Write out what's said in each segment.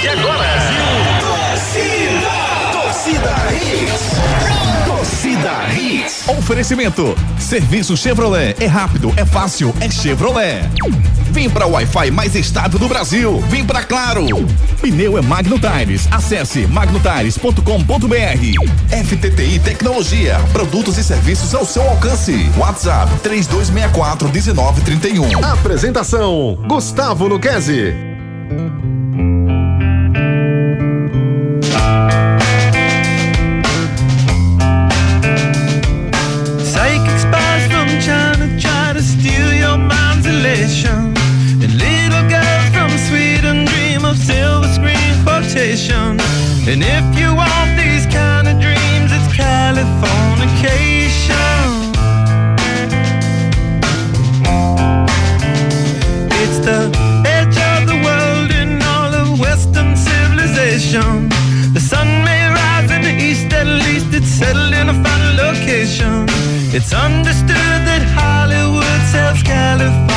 de agora. Torcida, torcida Hits. Torcida Hits. Oferecimento. Serviço Chevrolet. É rápido, é fácil, é Chevrolet. Vem para o Wi-Fi mais estável do Brasil. Vem para Claro. Pneu é Magno Tires. Acesse magnotires.com.br. FTTI Tecnologia. Produtos e serviços ao seu alcance. WhatsApp 3264 1931. Apresentação: Gustavo Luquezzi. It's understood that Hollywood sells Californication.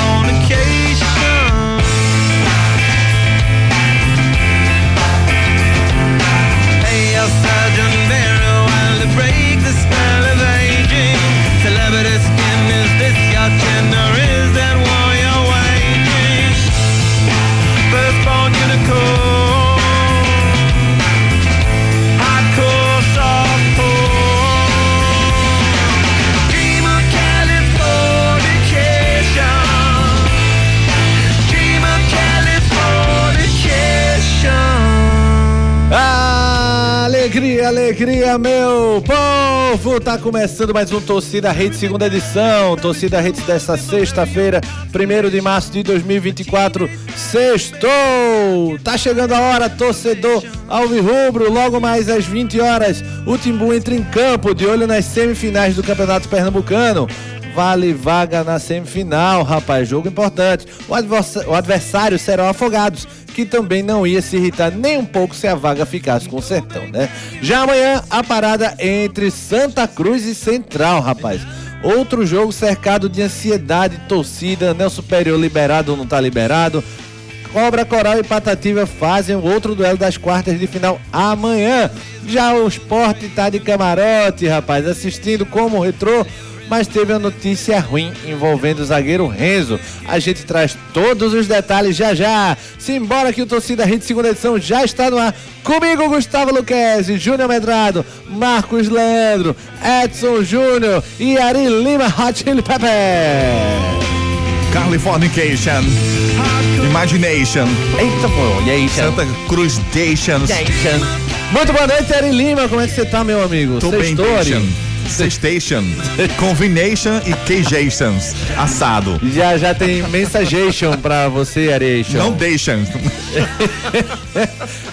Alegria, meu povo! Tá começando mais um Torcida Rede segunda edição. Torcida Rede desta sexta-feira, 1 de março de 2024. Sextou! Tá chegando a hora, torcedor Alvirrubro. Logo mais às 20 horas, o Timbu entra em campo, de olho nas semifinais do Campeonato Pernambucano. Vale vaga na semifinal, rapaz. Jogo importante. O, adversário será o Afogados, que também não ia se irritar nem um pouco se a vaga ficasse com o Sertão, né? Já amanhã, a parada entre Santa Cruz e Central, rapaz. Outro jogo cercado de ansiedade, torcida, Nelson Superior liberado ou não tá liberado. Cobra, Coral e Patativa fazem outro duelo das quartas de final amanhã. Já o esporte tá de camarote, rapaz, assistindo como retrô, mas teve a notícia ruim envolvendo o zagueiro Renzo. A gente traz todos os detalhes já já. Simbora que o Torcida Rede segunda edição já está no ar. Comigo, Gustavo Luquezzi, Júnior Medrado, Marcos Leandro, Edson Júnior e Ari Lima Hot Chili Pepper. Californication. Imagination. Eita, pô, e aí? Santa Cruz Dations. Muito boa noite, Ari Lima. Como é que você tá, meu amigo? Tô bem, Sextou, Ari? Sextation. Combination e Queijations. Assado. Já, já tem mensagation pra você, Areation. Não deixam.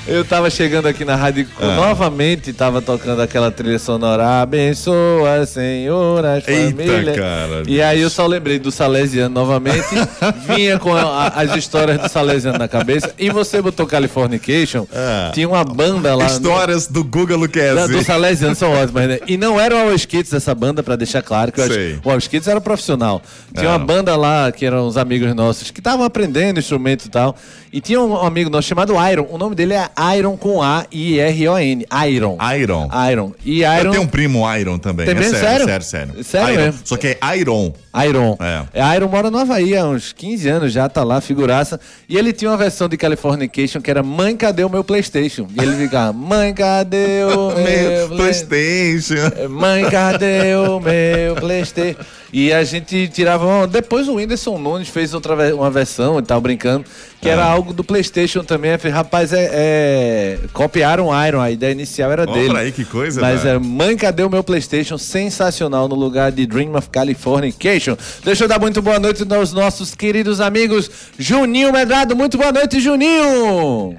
Eu tava chegando aqui na rádio Ah. novamente, tava tocando aquela trilha sonora Abençoa, Senhor, as Eita, famílias. cara, E aí eu só lembrei do Salesiano novamente, vinha com a- as histórias do Salesiano na cabeça, e você botou Californication, Ah. tinha uma banda lá... no- Histórias do Google Luquezzi. do Salesiano são ótimas, né? E não era o All Kids essa banda, pra deixar claro que eu Sei. o All Kids era profissional. Tinha uma Era. banda lá, que eram uns amigos nossos, que estavam aprendendo instrumento e tal. E tinha um amigo nosso chamado Iron. O nome dele é Iron com A I R O N. Iron. Iron. Iron. E Eu Iron. tenho um primo Iron também. Também? É sério, Sério? sério, sério. Iron. mesmo? Só que é Iron. Iron. É. Iron mora no Havaí há uns 15 anos já, tá lá, figuraça. E ele tinha uma versão de Californication que era Mãe, cadê o meu Playstation? E ele ficava, Mãe, cadê o meu, Meu Play- Playstation. Mãe, cadê o meu Playstation? E a gente tirava. uma- Depois o Whindersson Nunes fez outra uma versão e tal, brincando, que era Ah. algo do PlayStation também. Rapaz, é, é- copiaram Iron, a ideia inicial era dele. pra aí, que coisa, Mas velho. é Mãe, cadê o meu PlayStation? Sensacional no lugar de Dream of Californication. Deixa eu dar muito boa noite aos nossos queridos amigos Juninho Medrado. Muito boa noite, Juninho!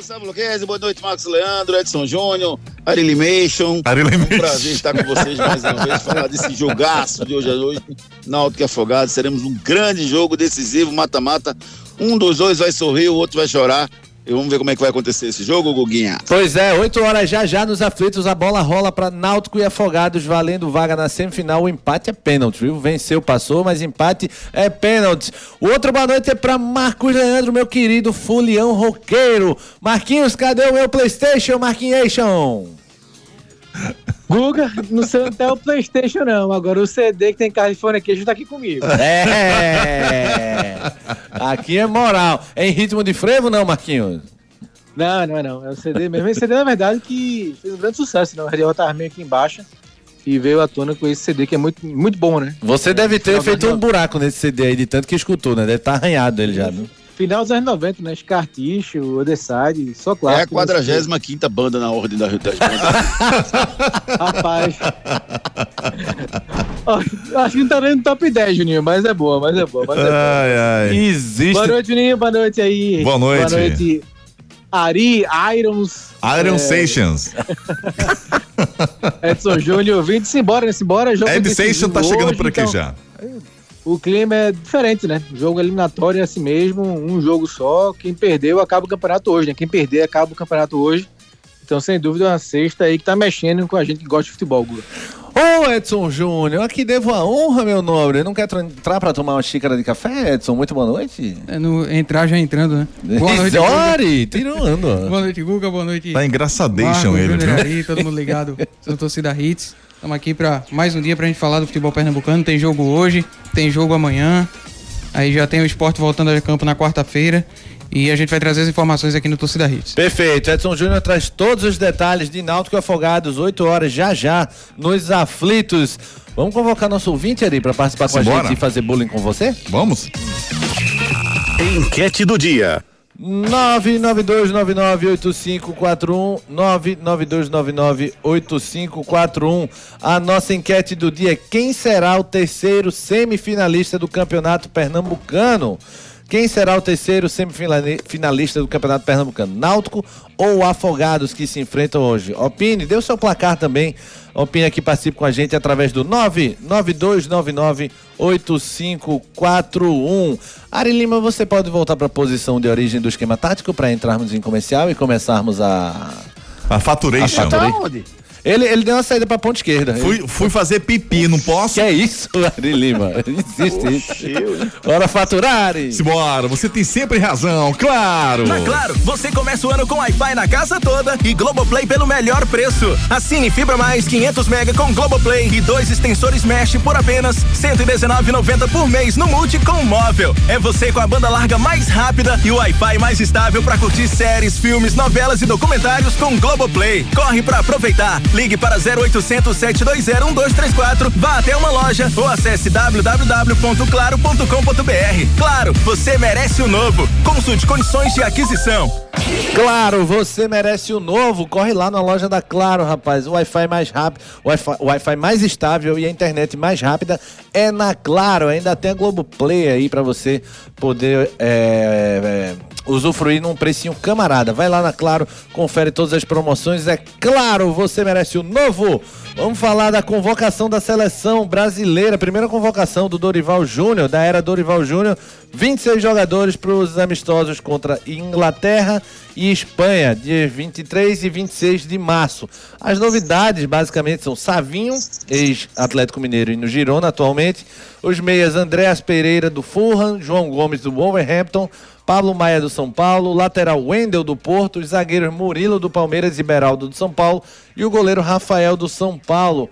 Noite, Gustavo Luquezzi. Boa noite, Marcos Leandro, Edson Júnior, Arilimation. Arilimation. É um prazer estar com vocês mais uma vez, falar desse jogaço de hoje a hoje. Náutico Afogados, seremos um grande jogo decisivo, mata-mata. Um dos dois vai sorrir, o outro vai chorar. E vamos ver como é que vai acontecer esse jogo, Guguinha. Pois é, 8 horas já já nos aflitos, a bola rola para Náutico e Afogados, valendo vaga na semifinal. O empate é pênalti, viu? Venceu, passou, mas empate é pênalti. O outro boa noite é para Marcos Leandro, meu querido Fulião Roqueiro. Marquinhos, cadê o meu PlayStation, Marquinhation? Guga, não sei até o Playstation não, agora o CD que tem California Queijo tá aqui comigo. É! Aqui é moral. É em ritmo de frevo, não, Marquinhos? Não, não é não, é o CD mesmo. Esse CD, na verdade, que fez um grande sucesso, não? Eu tava meio aqui embaixo e veio à tona com esse CD que é muito, muito bom, né? Você deve ter feito um buraco nesse CD aí, de tanto que escutou, né? Deve estar arranhado ele já, né? Final dos anos 90, né? Scarticho, Odesside, só É a clássico. 45 banda na ordem das, das bandas. Rapaz. Acho que não tá nem no top 10, Juninho, mas é boa, mas é boa. Mas é boa. Ai, ai. Existe. Boa noite, Juninho. Boa noite aí. Boa noite. Boa noite. Ari, Irons, Iron é, Stations. Edson Júnior. Vinte-se embora, né? Se embora. Jogo Ed Station tá chegando hoje, por aqui então, já. O clima é diferente, né? Jogo eliminatório é assim mesmo, um jogo só. Quem perdeu acaba o campeonato hoje, né? Quem perder acaba o campeonato hoje. Então, sem dúvida, é uma sexta aí que tá mexendo com a gente que gosta de futebol, Guga. Ô, Edson Júnior, aqui devo a honra, meu nobre. Não quer tra- entrar pra tomar uma xícara de café, Edson? Muito boa noite. É, no, entrar já entrando, né? Boa noite, Guga. Ori, tirando. Boa noite, Guga. Boa noite. Tá engraçadation Marcos, ele, viu? aí, todo mundo ligado no Torcida Hits. Estamos aqui para mais um dia pra gente falar do futebol pernambucano. Tem jogo hoje, tem jogo amanhã. Aí já tem o esporte voltando a campo na quarta-feira. E a gente vai trazer as informações aqui no Torcida Hits. Perfeito, Edson Júnior traz todos os detalhes de Náutico e Afogados, 8 horas já já, nos aflitos. Vamos convocar nosso ouvinte ali pra participar com a gente e fazer bullying com você? Vamos? Enquete do dia. 992998541 992998541 A nossa enquete do dia é quem será o terceiro semifinalista do Campeonato Pernambucano? Quem será o terceiro semifinalista do Campeonato Pernambucano? Náutico ou Afogados que se enfrentam hoje? Opine, dê o seu placar também. Opine aqui, participe com a gente através do 992998541. Ari Lima, você pode voltar para a posição de origem do esquema tático para entrarmos em comercial e começarmos a. A Faturation. Tá onde? Ele, ele deu uma saída para ponta esquerda. Fui, fui fazer pipi, não posso? Que é isso, Ari Lima? Existe isso. Bora faturar! Simbora, você tem sempre razão, claro! Na Claro, você começa o ano com Wi-Fi na casa toda e Globoplay pelo melhor preço. Assine Fibra Mais 500 mega com Globoplay e dois extensores Mesh por apenas R$ 119,90 por mês no Multi com móvel. É você com a banda larga mais rápida e o Wi-Fi mais estável para curtir séries, filmes, novelas e documentários com Globoplay. Corre para aproveitar. Ligue para 0800 720 1234, vá até uma loja ou acesse www.claro.com.br. Claro, você merece o novo. Consulte condições de aquisição. Claro, você merece o novo. Corre lá na loja da Claro, rapaz. O Wi-Fi mais rápido, o Wi-Fi, Wi-Fi mais estável e a internet mais rápida é na Claro. Ainda tem a Globoplay aí pra você poder é, é, usufruir num precinho camarada. Vai lá na Claro, confere todas as promoções. É claro, você merece o novo. Vamos falar da convocação da seleção brasileira. Primeira convocação do Dorival Júnior, da era Dorival Júnior. 26 jogadores para os amistosos contra Inglaterra e Espanha, dias 23 e 26 de março. As novidades basicamente são Savinho, ex-Atlético Mineiro e no Girona atualmente, os meias Andréas Pereira do Fulham, João Gomes do Wolverhampton, Pablo Maia do São Paulo, lateral Wendel do Porto, os zagueiros Murilo do Palmeiras e Beraldo do São Paulo e o goleiro Rafael do São Paulo.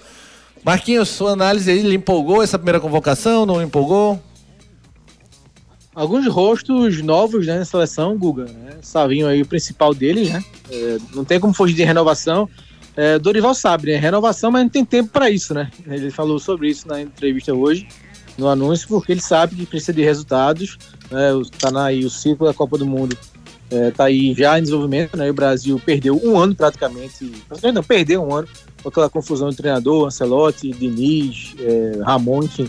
Marquinhos, sua análise aí, lhe empolgou essa primeira convocação? Não empolgou? Alguns rostos novos né, na seleção, Guga. Né? Savinho aí, o principal deles, né? É, não tem como fugir de renovação. É, Dorival sabe, né? Renovação, mas não tem tempo para isso, né? Ele falou sobre isso na entrevista hoje, no anúncio, porque ele sabe que precisa de resultados. Né? Tá na, aí o ciclo da Copa do Mundo. É, tá aí já em desenvolvimento, né? O Brasil perdeu um ano praticamente Não, perdeu um ano com aquela confusão de treinador, Ancelotti, Diniz, é, Ramon, enfim.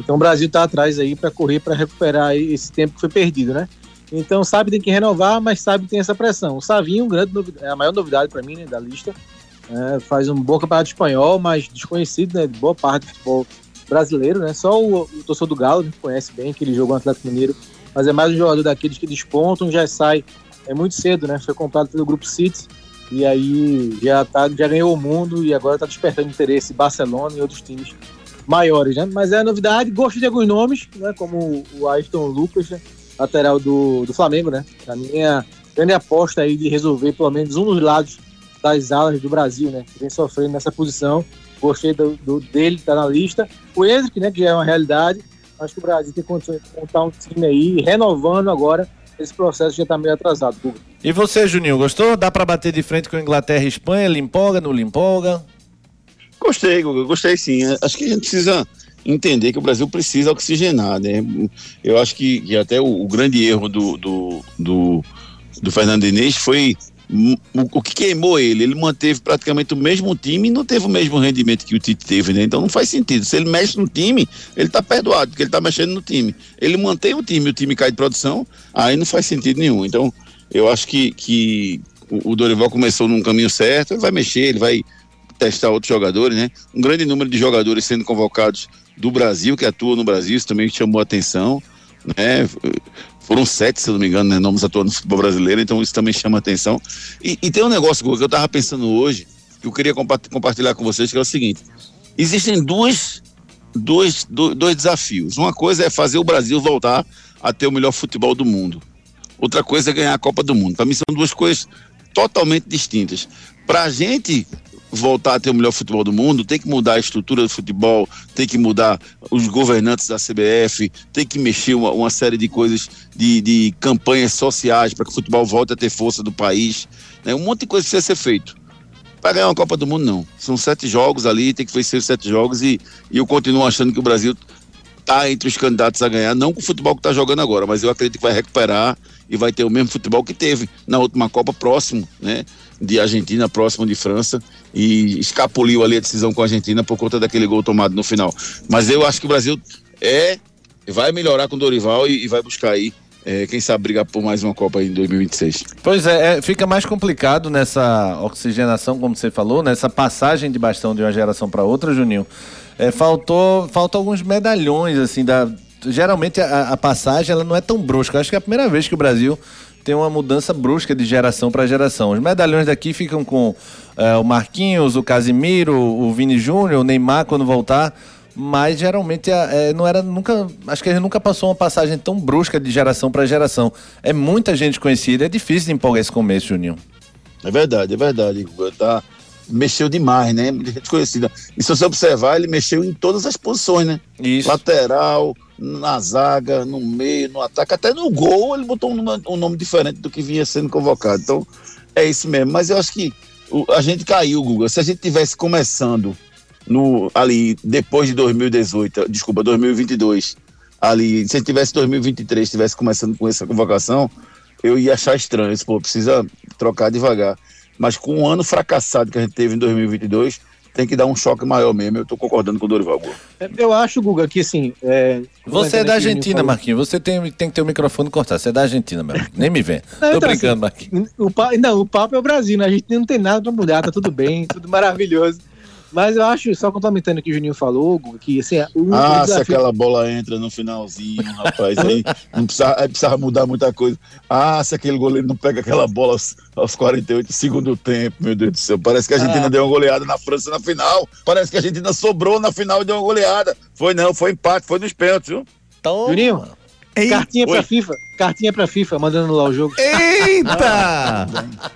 Então o Brasil está atrás aí para correr para recuperar esse tempo que foi perdido, né? Então sabe que tem que renovar, mas sabe que tem essa pressão. O Savinho, grande é a maior novidade para mim né, da lista. É, faz um bom campeonato espanhol, mas desconhecido né, de boa parte do futebol brasileiro, né? Só o, o torcedor do Galo né, conhece bem que ele jogou no Atlético Mineiro, mas é mais um jogador daqueles que despontam, já sai é muito cedo, né? Foi comprado pelo Grupo City e aí já, tá, já ganhou o mundo e agora está despertando interesse Barcelona e outros times maiores, né? Mas é a novidade, gosto de alguns nomes, né? Como o Ayrton Lucas, né? lateral do, do Flamengo, né? A minha grande aposta aí de resolver pelo menos um dos lados das alas do Brasil, né? Que vem sofrendo nessa posição. Gostei do, do- dele, tá na lista. O Hendrick, né? Que já é uma realidade. Acho que o Brasil tem condições de montar um time aí, renovando agora. Esse processo já tá meio atrasado. E você, Juninho, gostou? Dá pra bater de frente com Inglaterra e Espanha? Ele empolga, não lhe empolga? Gostei, gostei sim. Acho que a gente precisa entender que o Brasil precisa oxigenar, né? Eu acho que, que até o, o grande erro do, do, do, do Fernando Diniz foi o, o que queimou ele. Ele manteve praticamente o mesmo time e não teve o mesmo rendimento que o Tite teve, né? Então não faz sentido. Se ele mexe no time, ele tá perdoado, porque ele tá mexendo no time. Ele mantém o time, o time cai de produção, aí não faz sentido nenhum. Então, eu acho que, que o, o Dorival começou num caminho certo, ele vai mexer, ele vai testar outros jogadores, né? Um grande número de jogadores sendo convocados do Brasil, que atuam no Brasil, isso também chamou a atenção, né? Foram sete, se eu não me engano, né? Nomes atuando no futebol brasileiro, então isso também chama a atenção. E, e tem um negócio que eu tava pensando hoje, que eu queria compa- compartilhar com vocês, que é o seguinte: existem dois, do- dois desafios. Uma coisa é fazer o Brasil voltar a ter o melhor futebol do mundo. Outra coisa é ganhar a Copa do Mundo. Para mim são duas coisas totalmente distintas. Para a gente voltar a ter o melhor futebol do mundo, tem que mudar a estrutura do futebol, tem que mudar os governantes da CBF, tem que mexer uma, uma série de coisas, de, de campanhas sociais para que o futebol volte a ter força do país. Né? Um monte de coisa precisa ser feito. Para ganhar uma Copa do Mundo, não. São sete jogos ali, tem que vencer os sete jogos e, e eu continuo achando que o Brasil tá entre os candidatos a ganhar, não com o futebol que está jogando agora, mas eu acredito que vai recuperar e vai ter o mesmo futebol que teve na última Copa próximo, né? De Argentina, próximo de França, e escapuliu ali a decisão com a Argentina por conta daquele gol tomado no final. Mas eu acho que o Brasil é, vai melhorar com o Dorival e, e vai buscar aí, é, quem sabe, brigar por mais uma Copa em 2026. Pois é, é, fica mais complicado nessa oxigenação, como você falou, nessa passagem de bastão de uma geração para outra, Juninho. É, faltou, faltam alguns medalhões, assim, da. Geralmente a, a passagem ela não é tão brusca. Acho que é a primeira vez que o Brasil tem uma mudança brusca de geração para geração. Os medalhões daqui ficam com é, o Marquinhos, o Casimiro, o Vini Júnior, o Neymar quando voltar. Mas geralmente é, não era nunca. Acho que a gente nunca passou uma passagem tão brusca de geração para geração. É muita gente conhecida, é difícil de empolgar esse começo, Juninho. É verdade, é verdade. Tá, mexeu demais, né? Muita gente conhecida. E se você observar, ele mexeu em todas as posições, né? Isso. Lateral, na zaga, no meio, no ataque, até no gol ele botou um nome, um nome diferente do que vinha sendo convocado. Então, é isso mesmo. Mas eu acho que a gente caiu, Guga. Se a gente tivesse começando no, ali depois de 2018, desculpa, 2022, ali, se a gente tivesse 2023, tivesse começando com essa convocação, eu ia achar estranho. Isso, pô, precisa trocar devagar. Mas com o ano fracassado que a gente teve em 2022, tem que dar um choque maior mesmo. Eu tô concordando com o Dorival. Guga. É, Eu acho, Guga, que assim. É, Você é da Argentina, Marquinhos. Você tem, tem que ter o microfone cortado. Você é da Argentina, meu. Nem me vem. Não, Tô então, brincando, assim, Marquinhos. O pa- não, o papo é o Brasil, né? A gente não tem nada pra mudar, tá tudo bem, tudo maravilhoso. Mas eu acho, só complementando o que o Juninho falou, que assim, o, Ah, o se desafio. aquela bola entra no finalzinho, rapaz, aí não precisava, aí precisava mudar muita coisa. Ah, se aquele goleiro não pega aquela bola aos, aos 48 do segundo tempo, meu Deus do céu. Parece que a Argentina Ah. deu uma goleada na França na final. Parece que a Argentina sobrou na final e deu uma goleada. Foi não, foi empate, foi nos pênaltis, viu? Então, Juninho, cartinha Oi. pra FIFA, cartinha pra FIFA, mandando lá o jogo. Eita!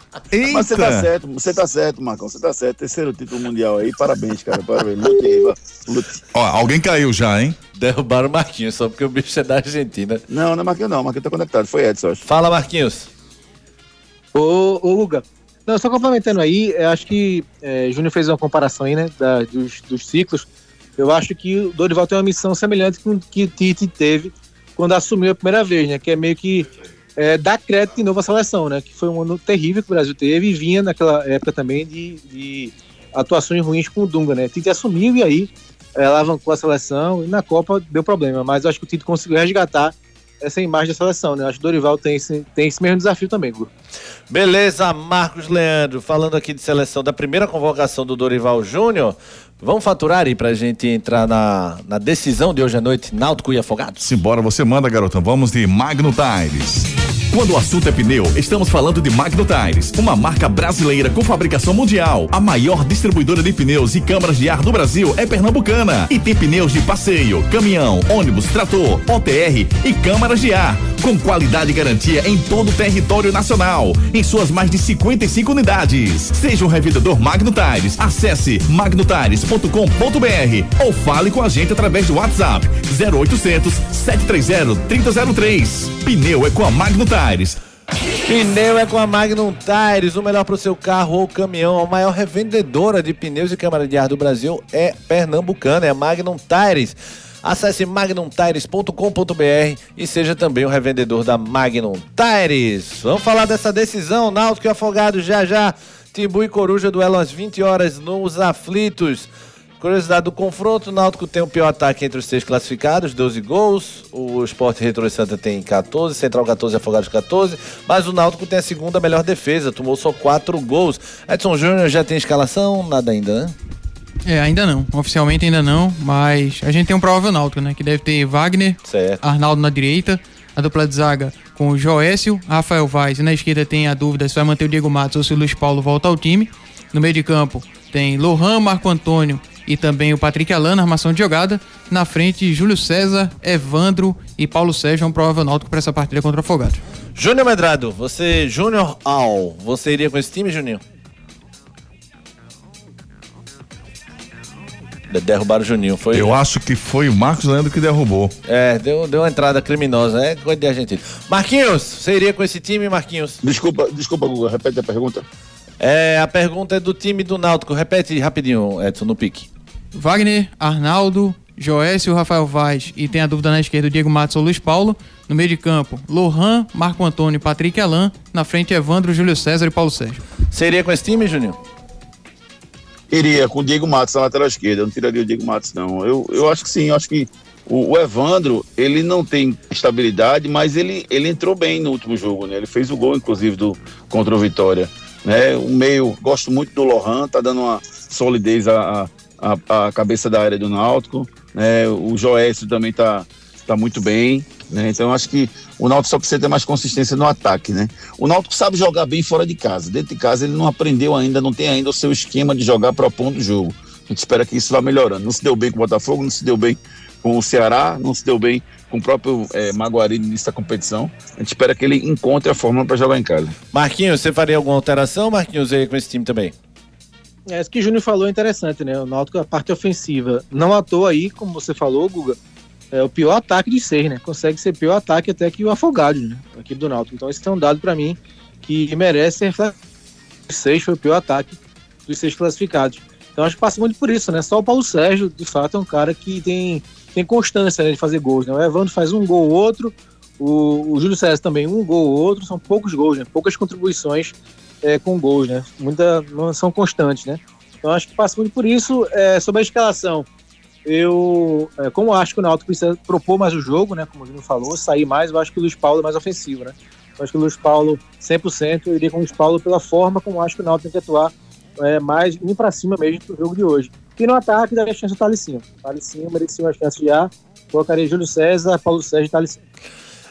Mas você tá Eita! certo, você tá certo, Marcão, você tá certo. Terceiro título mundial aí, parabéns, cara, parabéns. Lute aí. Lute. Ó, alguém caiu já, hein? derrubaram o Marquinhos só porque o bicho é da Argentina. Não, não é Marquinhos não, Marquinhos tá conectado, foi Edson, acho. Fala, Marquinhos. Ô, ô não, só complementando aí, eu acho que é, Júnior fez uma comparação aí, né, da- dos, dos ciclos. Eu acho que o Dorival tem uma missão semelhante com que o Tite teve quando assumiu a primeira vez, né, que é meio que é, dar crédito de novo à seleção, né, que foi um ano terrível que o Brasil teve e vinha naquela época também de, de atuações ruins com o Dunga, né. Tite assumiu e aí é, alavancou a seleção e na Copa deu problema, mas eu acho que o Tite conseguiu resgatar essa imagem da seleção, né. Acho que o Dorival tem esse, tem esse mesmo desafio também, Guga. Beleza, Marcos Leandro, falando aqui de seleção da primeira convocação do Dorival Júnior. Vamos faturar aí pra gente entrar na, na decisão de hoje à noite, Náutico e Afogados? Simbora, você manda, garotão. Vamos de Magno Tires. Quando o assunto é pneu, estamos falando de Magno Tires, uma marca brasileira com fabricação mundial. A maior distribuidora de pneus e câmaras de ar do Brasil é pernambucana e tem pneus de passeio, caminhão, ônibus, trator, OTR e câmaras de ar, com qualidade e garantia em todo o território nacional, em suas mais de 55 unidades. Seja um revendedor Magno Tires, acesse magnotires.com.br ou fale com a gente através do WhatsApp 0800 730 3003. Pneu é com a Magno Tires. Pneu é com a Magnum Tires, o melhor para o seu carro ou caminhão. A maior revendedora de pneus e câmara de ar do Brasil é pernambucana, é a Magnum Tires. Acesse magnumtires.com.br e seja também um revendedor da Magnum Tires. Vamos falar dessa decisão, Náutico e Afogado já já. Timbu e Coruja duelam às 20 horas nos aflitos. Curiosidade do confronto, o Náutico tem o pior ataque entre os seis classificados, 12 gols. O Sport Retro Santa tem 14, Central 14 e Afogados 14. Mas o Náutico tem a segunda melhor defesa, tomou só 4 gols. Edson Júnior já tem escalação? Nada ainda, né? É, ainda não. Oficialmente ainda não, mas a gente tem um provável náutico, né? Que deve ter Wagner, Certo. Arnaldo na direita, a dupla de zaga com o Joécio, Rafael Vaz. E na esquerda tem a dúvida se vai manter o Diego Matos ou se o Luiz Paulo volta ao time. No meio de campo tem Lohan, Marco Antônio e também o Patrick Alana, armação de jogada. Na frente, Júlio César, Evandro e Paulo Sérgio, é um provável náutico para essa partida contra o Afogados. Júnior Medrado, você, Júnior Al, você iria com esse time, Juninho? Derrubaram o Juninho, foi? Eu acho que foi o Marcos Leandro que derrubou. É, deu, deu uma entrada criminosa, é coisa de argentino. Marquinhos, você iria com esse time, Marquinhos? Desculpa, desculpa, Guga, repete a pergunta. É, a pergunta é do time do Náutico. Repete rapidinho, Edson, no pique. Wagner, Arnaldo, Joécio, Rafael Vaz e tem a dúvida na esquerda o Diego Matos ou Luiz Paulo. No meio de campo, Lohan, Marco Antônio e Patrick Alan. Na frente, Evandro, Júlio César e Paulo Sérgio. Você iria com esse time, Juninho? Iria com o Diego Matos na lateral esquerda, eu não tiraria o Diego Matos, não. Eu, eu acho que sim, eu acho que o, o Evandro, ele não tem estabilidade, mas ele, ele entrou bem no último jogo, né? Ele fez o gol, inclusive, do, contra o Vitória. Né? O meio, gosto muito do Lohan, tá dando uma solidez à, à, à cabeça da área do Náutico. Né? O Joécio também tá, tá muito bem. Né? Então, eu acho que o Náutico só precisa ter mais consistência no ataque, né? O Náutico sabe jogar bem fora de casa. Dentro de casa ele não aprendeu ainda, não tem ainda o seu esquema de jogar propondo o jogo. A gente espera que isso vá melhorando. Não se deu bem com o Botafogo, não se deu bem com o Ceará, não se deu bem com o próprio eh, Maguari no início da competição. A gente espera que ele encontre a forma para jogar em casa. Marquinhos, você faria alguma alteração? Marquinhos iria com esse time também? É, isso que o Júnior falou é interessante, né? O Náutico, a parte ofensiva, não à toa aí, como você falou, Guga, é o pior ataque de seis, né? Consegue ser pior ataque até que o Afogados, né? A equipe do Náutico. Então, esse é um dado para mim que merece ser. Seis foi o pior ataque dos seis classificados. Então, acho que passa muito por isso, né? Só o Paulo Sérgio, de fato, é um cara que tem, tem constância né, de fazer gols, né? O Evandro faz um gol ou outro, o, o Júlio César também um gol ou outro, são poucos gols, né? Poucas contribuições é, com gols, né? Muita, não são constantes, né? Então acho que passa muito por isso. É, sobre a escalação, eu, é, como eu acho que o Náutico precisa propor mais o jogo, né? Como o Júnior falou, sair mais, eu acho que o Luiz Paulo é mais ofensivo, né? Eu acho que o Luiz Paulo, 100%, eu iria com o Luiz Paulo pela forma como eu acho que o Náutico tem que atuar é, mais indo pra cima mesmo pro jogo de hoje. E no ataque, daria a chance do Talicinho. Talicinho merecia uma chance já. Colocaria Júlio César, Paulo Sérgio e Talicinho.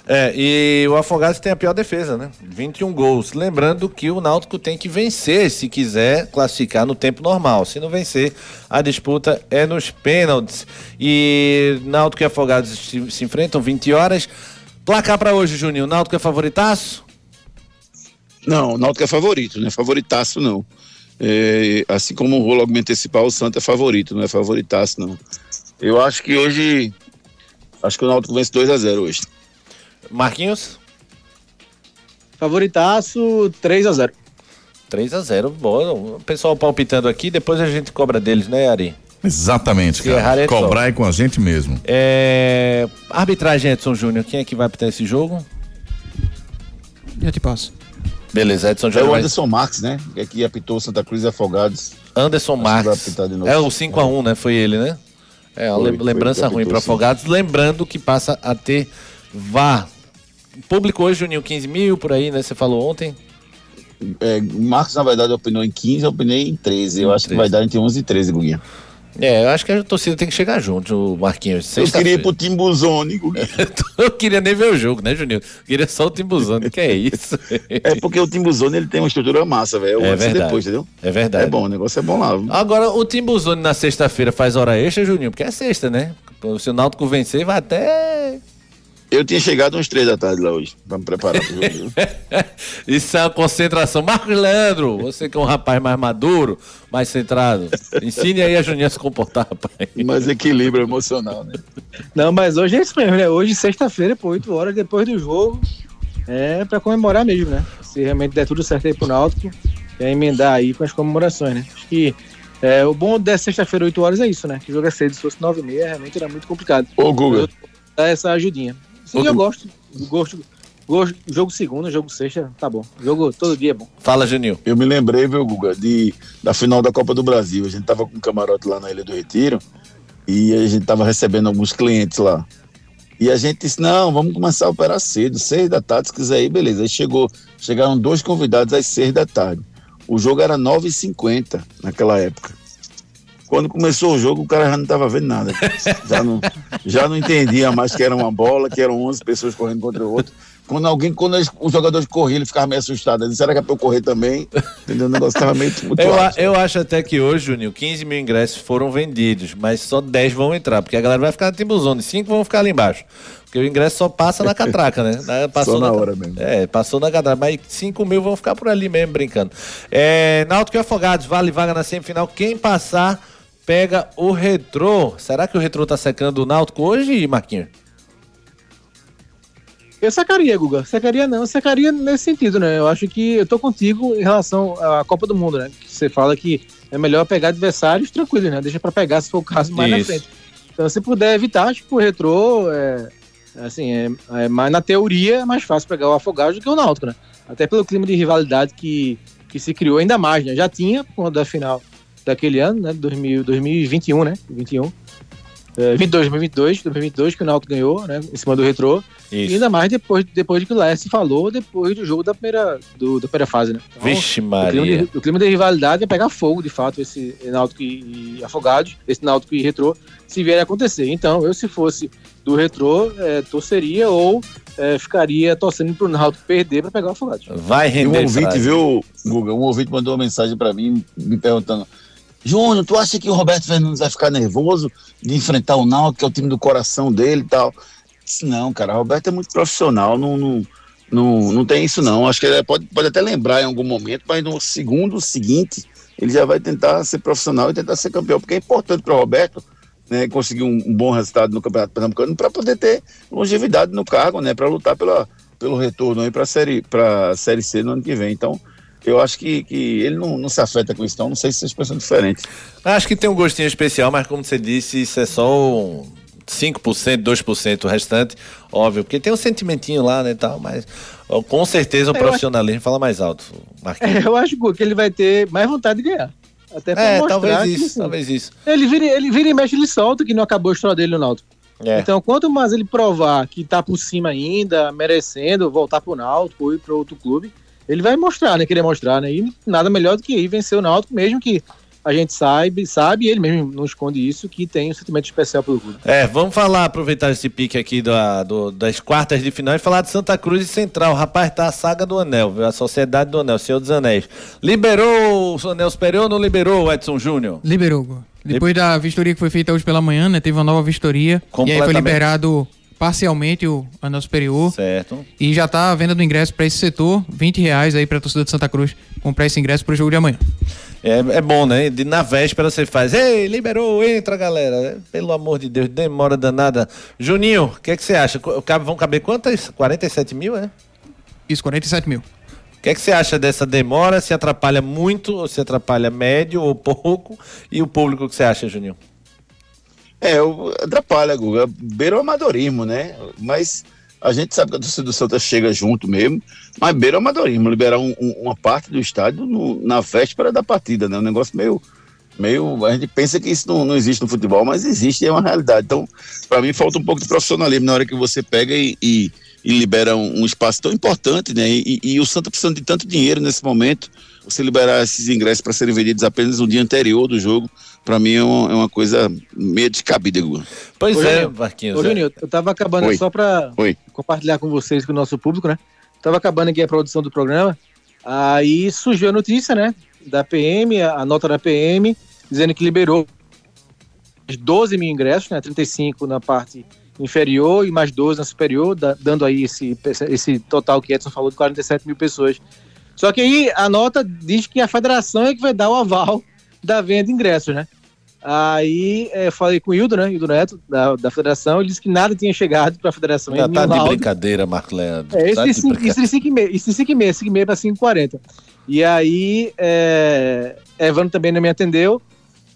É, e o Afogados tem a pior defesa, né? 21 gols. Lembrando que o Náutico tem que vencer se quiser classificar no tempo normal. Se não vencer, a disputa é nos pênaltis. E Náutico e Afogados se, se enfrentam 20 horas. Placar pra hoje, Juninho. Náutico é favoritaço? Não, o Náutico é favorito, né? Favoritaço não. É, assim como o logo me antecipar, o Santa é favorito, não é favoritaço não. Eu acho que hoje, acho que o Náutico vence 2 a 0 hoje. Marquinhos? Favoritaço 3 a 0 3 a 0 Boa. O pessoal palpitando aqui, depois a gente cobra deles, né, Ari? Exatamente, cara. é Cobrar é com a gente mesmo. É... Arbitragem, Edson Júnior. Quem é que vai apitar esse jogo? Já te passo. Beleza, Edson É Júnior. o vai- Anderson Marques, né? Que aqui apitou Santa Cruz e Afogados. Anderson que vai Marques. É o 5x1, né? Foi ele, né? É, uma Foi, lem- foi lembrança que ruim para sim. Afogados. Lembrando que passa a ter VAR. Público hoje, Juninho, 15 mil por aí, né? Você falou ontem. É, Marcos, na verdade, opinou em 15, eu opinei em 13. Eu acho que vai dar entre 11 e 13, Guguinha. É, eu acho que a torcida tem que chegar junto, o Marquinhos. Eu queria ir pro Timbuzone. Eu queria nem ver o jogo, né, Juninho? Eu queria só o Timbuzano, que é isso? É porque o Timbuzone ele tem uma estrutura massa, velho. É verdade. depois, entendeu? É verdade. É bom, o negócio é bom lá. viu? Agora, o Timbuzone na sexta-feira faz hora extra, Juninho? Porque é sexta, né? Se o Náutico vencer, vai até... Eu tinha chegado umas três da tarde lá hoje, pra me preparar pro jogo. Isso é uma concentração. Marcos Leandro, você que é um rapaz mais maduro, mais centrado, ensine aí a Juninho a se comportar, rapaz. Mas equilíbrio emocional, né? Não, mas hoje é isso mesmo, né? Hoje, sexta-feira, por 8 horas depois do jogo, é pra comemorar mesmo, né? Se realmente der tudo certo aí pro Náutico, é emendar aí com as comemorações, né? Acho que é, o bom da sexta-feira, 8 horas, é isso, né? Que o jogo é cedo, se fosse 9 e meia, realmente era muito complicado. Ô, Guga. Dar essa ajudinha. Sim, eu gosto. Gosto. Gosto, jogo segunda, jogo sexta, tá bom. Jogo todo dia é bom. Fala, Juninho. Eu me lembrei, viu, Guga, de, da final da Copa do Brasil. A gente tava com um camarote lá na Ilha do Retiro e a gente tava recebendo alguns clientes lá. E a gente disse, não, vamos começar a operar cedo, seis da tarde, se quiser ir, beleza. Aí chegou, chegaram dois convidados às seis da tarde. O jogo era 9h50 naquela época. Quando começou o jogo, o cara já não estava vendo nada. Já não, já não entendia mais que era uma bola, que eram 11 pessoas correndo contra o outro. Quando alguém, quando eles- os jogadores corriam, ele ficava meio assustado. Ele disse, será que é pra eu correr também? Entendeu? O negócio estava meio Eu, eu acho até que hoje, Juninho, 15 mil ingressos foram vendidos, mas só 10 vão entrar, porque a galera vai ficar no Timbuzone, 5 vão ficar ali embaixo. Porque o ingresso só passa na catraca, né? Na- Passou Só na ca- hora mesmo. É, passou na catraca, mas 5 mil vão ficar por ali mesmo, brincando. É, Náutico e Afogados, vale vaga na semifinal. Quem passar, pega o Retrô. Será que o Retrô tá secando o Náutico hoje, Marquinhos? Eu sacaria, Guga. Sacaria não, sacaria nesse sentido, né? Eu acho que eu tô contigo em relação à Copa do Mundo, né? Que você fala que é melhor pegar adversários tranquilos, né? Deixa pra pegar, se for o caso, mais na Isso. frente. Então, se puder evitar, tipo, o retrô, é, assim, é, é mais na teoria é mais fácil pegar o Afogados do que o Náutico, né? Até pelo clima de rivalidade que, que se criou ainda mais, né? Já tinha por conta da final daquele ano, né? 2000, 2021, né? 21. É, 22, 2022, 2022 que o Náutico ganhou, né? Em cima do retrô. E ainda mais depois, depois de que o Laércio falou, depois do jogo da primeira, do, da primeira fase, né? Então, Vixe, o clima, Maria. de, o clima de rivalidade é pegar fogo, de fato, esse Náutico e, e Afogados, esse Náutico e Retrô, se vier a acontecer. Então, eu, se fosse do Retrô, é, torceria ou é, ficaria torcendo pro Náutico perder para pegar o Afogados. Vai E um render ouvinte, frase. viu, Guga? Um ouvinte mandou uma mensagem pra mim, me perguntando: Júnior, tu acha que o Roberto Fernandes vai ficar nervoso de enfrentar o Náutico, que é o time do coração dele e tal? Disse, Não, cara, o Roberto é muito profissional, não, não, não, não tem isso não. Acho que ele pode, pode até lembrar em algum momento, mas no segundo seguinte ele já vai tentar ser profissional e tentar ser campeão, porque é importante para o Roberto né, conseguir um, um bom resultado no Campeonato Pernambucano para poder ter longevidade no cargo, né, para lutar pela, pelo retorno aí para série, pra série C no ano que vem. Então, eu acho que, que ele não, não se afeta com isso, então não sei se vocês pensam diferente. Acho que tem um gostinho especial, mas como você disse, isso é só um 5%, 2% o restante, óbvio, porque tem um sentimentinho lá, né, e tal, mas ó, com certeza o É, eu profissionalismo fala mais alto, Marquinhos. É, eu acho que ele vai ter mais vontade de ganhar. Até pra É, mostrar talvez que, isso, assim, talvez isso. Ele vira, ele vira e mexe, ele solta que não acabou a história dele no Náutico. É. Então, quanto mais ele provar que tá por cima ainda, merecendo voltar pro Náutico ou ir para outro clube, ele vai mostrar, né? Querer mostrar, né? E nada melhor do que ir vencer o Náutico, mesmo que a gente sabe, sabe, e ele mesmo não esconde isso, que tem um sentimento especial pelo clube. É, vamos falar, aproveitar esse pique aqui da- do- das quartas de final e falar de Santa Cruz e Central. Rapaz, tá a saga do Anel, viu? a Sociedade do Anel, Senhor dos Anéis. Liberou o Anel Superior ou não liberou o Edson Júnior? Liberou. Depois da vistoria que foi feita hoje pela manhã, né? Teve uma nova vistoria. E aí foi liberado parcialmente o anel superior. Certo. E já tá a venda do ingresso para esse setor, 20 reais aí pra torcida de Santa Cruz comprar esse ingresso pro jogo de amanhã. É, é bom, né? De, na véspera você faz, ei, liberou, entra, galera. É, Pelo amor de Deus, demora danada. Juninho, o que, é que você acha? Vão caber quantas? 47 mil, é? Isso, 47 mil. O que, é que você acha dessa demora? Se atrapalha muito ou se atrapalha médio ou pouco? E o público, o que você acha, Juninho? É, atrapalha, Guga. Beira o amadorismo, né? Mas a gente sabe que a torcida do Santa chega junto mesmo, mas beira o amadorismo, liberar um- um- uma parte do estádio no- na véspera da partida, né? Um negócio meio. meio a gente pensa que isso não, não existe no futebol, mas existe, é uma realidade. Então, para mim, falta um pouco de profissionalismo na hora que você pega e, e e libera um, um espaço tão importante, né? E, e o Santa precisando de tanto dinheiro nesse momento, você liberar esses ingressos para serem vendidos apenas no dia anterior do jogo, para mim é uma, é uma coisa meio descabida, Guga. Pois Ô, é, Marquinhos. Ô, é. Juninho, eu tava acabando Oi. só pra Oi. compartilhar com vocês, com o nosso público, né? Tava acabando aqui a produção do programa. Aí surgiu a notícia, né? Da PM, a nota da PM, dizendo que liberou 12 mil ingressos, né? 35 na parte inferior e mais 12 na superior, da- dando aí esse, esse total que Edson falou de 47 mil pessoas. Só que aí a nota diz que a federação é que vai dar o aval da venda de ingressos, né? Aí é, falei com o Hildo, né? Hildo Neto, da, da federação, ele disse que nada tinha chegado para a federação. Tá nenhum de brincadeira, Marco Leandro. É, isso tá de cinco- 5,5, isso de 5,5, 5,5 para 5,40. E aí, é, Evandro também não me atendeu,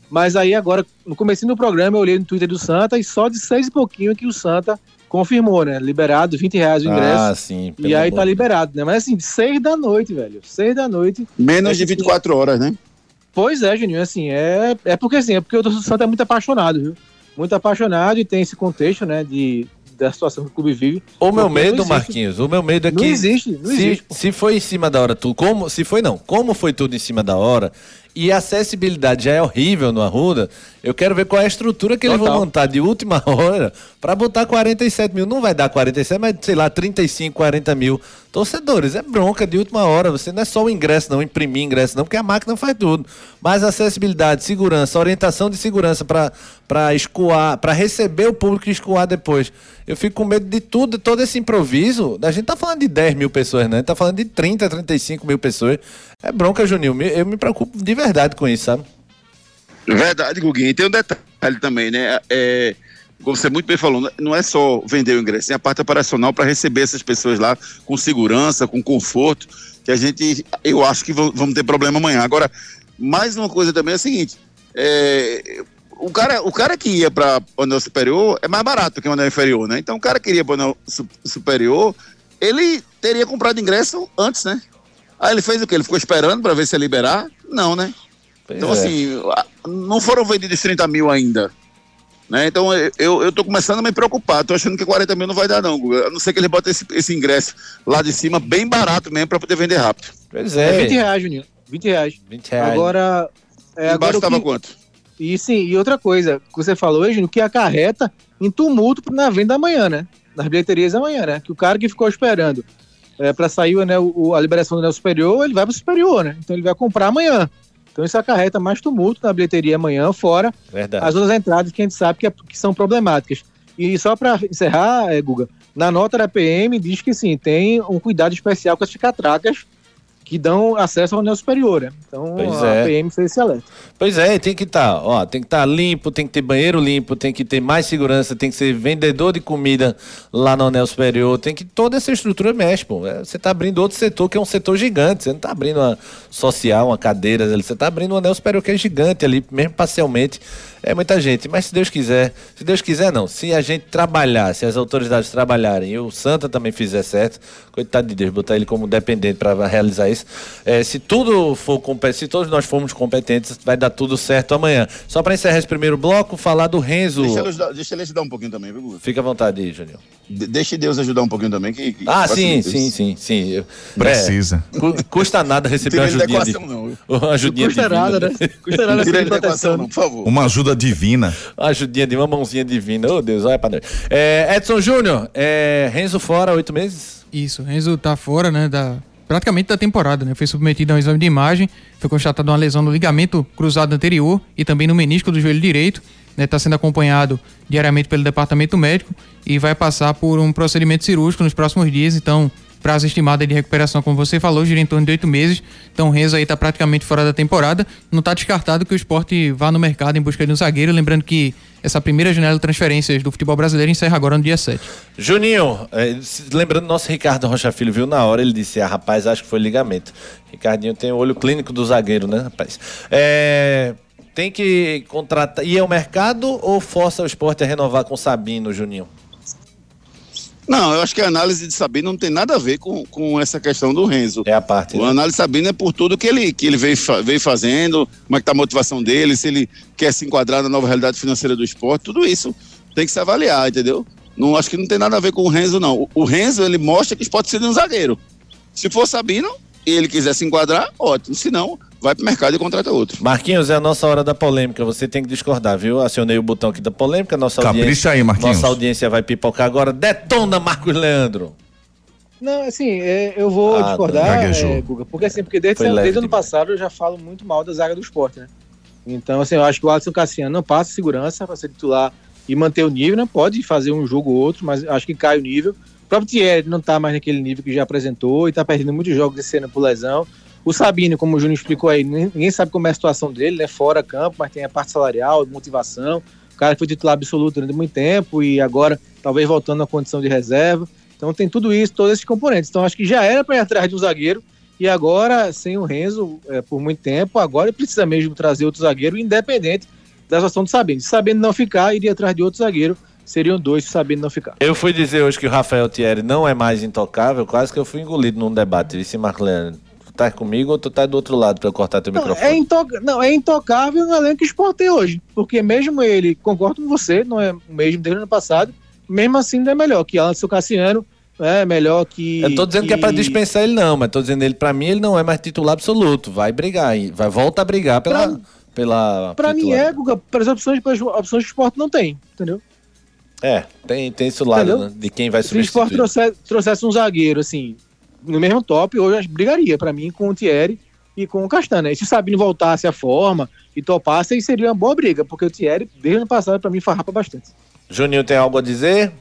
mas aí agora, no começo do programa, eu olhei no Twitter do Santa e só de seis e pouquinho que o Santa confirmou, né? Liberado, 20 reais o ingresso. Ah, sim. e aí tá liberado, né? Mas assim, seis da noite, velho. Seis da noite. Menos de Esse- 24 horas, né? Pois é, Juninho, assim, é, é porque assim, é porque o torcedor do Santa é muito apaixonado, viu? Muito apaixonado e tem esse contexto, né, de, da situação que o clube vive. O meu não medo. Marquinhos, o meu medo é Não que. existe, não se, existe. se foi em cima da hora tudo, como, se foi não, como foi tudo em cima da hora e a acessibilidade já é horrível no Arruda, eu quero ver qual é a estrutura que eles vão Total. montar de última hora pra botar 47 mil. Não vai dar 47, mas sei lá, 35, 40 mil torcedores. É bronca de última hora. Você não é só o ingresso, não, imprimir ingresso, não, porque a máquina faz tudo. Mas acessibilidade, segurança, orientação de segurança para escoar, pra receber o público e escoar depois. Eu fico com medo de tudo, todo esse improviso. A gente tá falando de 10 mil pessoas, né? A gente tá falando de 30, 35 mil pessoas. É bronca, Juninho. Eu me preocupo de verdade com isso, sabe? Verdade, Guguinho. E tem um detalhe também, né? É, como você muito bem falou, não é só vender o ingresso, tem a parte operacional para receber essas pessoas lá com segurança, com conforto, que a gente, eu acho que vamos ter problema amanhã. Agora, mais uma coisa também é a seguinte: é, o, cara, o cara que ia para o anel superior é mais barato que o anel inferior, né? Então, o cara que iria para o anel su- superior, ele teria comprado ingresso antes, né? Aí ele fez o quê? Ele ficou esperando para ver se ia liberar? Não, né? Pois Então, é. assim, não foram vendidos 30 mil ainda. Né? Então, eu- eu, tô começando a me preocupar. Tô achando que 40 mil não vai dar, não, Guga. A não ser que eles botem esse, esse ingresso lá de cima bem barato mesmo para poder vender rápido. Pois É é. 20 reais, Juninho. 20 reais. 20 reais. Agora. É, Embaixo o tava que- quanto? E sim, e outra coisa, que você falou, Júnior, o que acarreta em tumulto na venda amanhã, né? Nas bilheterias amanhã, né? Que o cara que ficou esperando é, para sair o anel, o- a liberação do anel superior, ele vai pro superior, né? Então ele vai comprar amanhã. Então isso acarreta mais tumulto na bilheteria amanhã, fora Verdade. as outras entradas que a gente sabe que, é- que são problemáticas. E só para encerrar, é, Guga, na nota da PM diz que sim, tem um cuidado especial com as catracas que dão acesso ao anel superior, né? Então Pois a é. PM fez esse alerta. Pois é, tem que estar, ó, tem que estar limpo, tem que ter banheiro limpo, tem que ter mais segurança, tem que ser vendedor de comida lá no anel superior, tem que toda essa estrutura mexe, pô. É, Você tá abrindo outro setor que é um setor gigante, você não tá abrindo uma social, uma cadeira, você tá abrindo um anel superior que é gigante ali, mesmo parcialmente, é muita gente. Mas se Deus quiser, se Deus quiser não, se a gente trabalhar, se as autoridades trabalharem e o Santa também fizer certo, coitado de Deus, botar ele como dependente para realizar isso, é, se tudo for competente, se todos nós formos competentes, vai dar tudo certo amanhã. Só para encerrar esse primeiro bloco, falar do Renzo. Deixa ele, ajudar, deixa ele ajudar um pouquinho também, viu, Guga? Fica à vontade aí, Júnior. De- deixa Deus ajudar um pouquinho também. Que, que Ah, sim, sim, sim, sim. Eu- Precisa. é, cu- custa nada receber uma ajudinha de, equação, não. viu? uma ajudinha Custa nada, né? Custa nada Não tira ele da equação, proteção. não, por favor. Uma ajuda divina. Uma ajudinha de uma mãozinha divina. Oh, Deus, olha pra Deus. É, Edson Júnior, é, Renzo fora oito meses? Isso, Renzo tá fora, né, da, praticamente da temporada, né? Foi submetido a um exame de imagem, foi constatada uma lesão no ligamento cruzado anterior e também no menisco do joelho direito, né? Tá sendo acompanhado diariamente pelo departamento médico e vai passar por um procedimento cirúrgico nos próximos dias, então prazo estimado de recuperação, como você falou, gira em torno de oito meses. Então o Renzo aí tá praticamente fora da temporada. Não tá descartado que o esporte vá no mercado em busca de um zagueiro, lembrando que essa primeira janela de transferências do futebol brasileiro encerra agora no dia 7. Juninho, se- lembrando, nosso Ricardo Rocha Filho viu na hora, ele disse: Ah, rapaz, acho que foi ligamento. Ricardinho tem o olho clínico do zagueiro, né, rapaz? É, tem que contratar. Ir ao mercado ou força o esporte a renovar com Sabino, Juninho? Não, eu acho que a análise de Sabino não tem nada a ver com, com essa questão do Renzo. É a parte. O Né? análise de Sabino é por tudo que ele, que ele veio, veio fazendo, como é que tá a motivação dele, se ele quer se enquadrar na nova realidade financeira do esporte, tudo isso tem que se avaliar, entendeu? Não, acho que não tem nada a ver com o Renzo, não. O, o Renzo, ele mostra que pode ser um zagueiro. Se for Sabino e ele quiser se enquadrar, ótimo. Se não, vai pro mercado e contrata outro. Marquinhos, é a nossa hora da polêmica. Você tem que discordar, viu? Acionei o botão aqui da polêmica. Nossa Capricha audiência, aí, Marquinhos. Nossa audiência vai pipocar agora. Detona, Marcos Leandro. Não, assim, é, eu vou Ah, discordar, é, Guga, porque assim, porque desde, leve desde o ano passado eu já falo muito mal da zaga do esporte, né? Então, assim, eu acho que o Alisson Cassiano não passa segurança para ser titular e manter o nível, né? Pode fazer um jogo ou outro, mas acho que cai o nível. O próprio Thierry não tá mais naquele nível que já apresentou e tá perdendo muitos jogos esse ano por lesão. O Sabino, como o Júnior explicou aí, nin- ninguém sabe como é a situação dele, né? Fora campo, mas tem a parte salarial, motivação. O cara foi titular absoluto durante muito tempo e agora talvez voltando à condição de reserva. Então tem tudo isso, todos esses componentes. Então acho que já era para ir atrás de um zagueiro e agora, sem o Renzo é, por muito tempo, agora precisa mesmo trazer outro zagueiro, independente da situação do Sabino. Se Sabino não ficar, iria atrás de outro zagueiro. Seriam dois se Sabino não ficar. Eu fui dizer hoje que o Rafael Thierry não é mais intocável, quase que eu fui engolido num debate. Disse, tu tá comigo ou tu tá do outro lado pra eu cortar teu Não, microfone? é, não, é intocável no elenco que o Sport tem hoje. Porque mesmo ele, concordo com você, não é o mesmo desde o ano passado, mesmo assim não é melhor que Alan Cassiano, é melhor que. Eu tô dizendo que é pra dispensar ele, não, mas tô dizendo ele, pra mim, ele não é mais titular absoluto. Vai brigar, vai voltar a brigar pela. Pra- pela Pra mim é, Guga, pelas opções, pelas opções que o Sport não tem, entendeu? É, tem, tem esse lado né, de quem vai Se o Sport substituir. trouxesse, trouxesse um zagueiro, assim, no mesmo top, hoje brigaria pra mim com o Thierry e com o Castanha. E se o Sabino voltasse à forma e topasse, aí seria uma boa briga, porque o Thierry, desde o ano passado, pra mim, farrapa bastante. Juninho tem algo a dizer?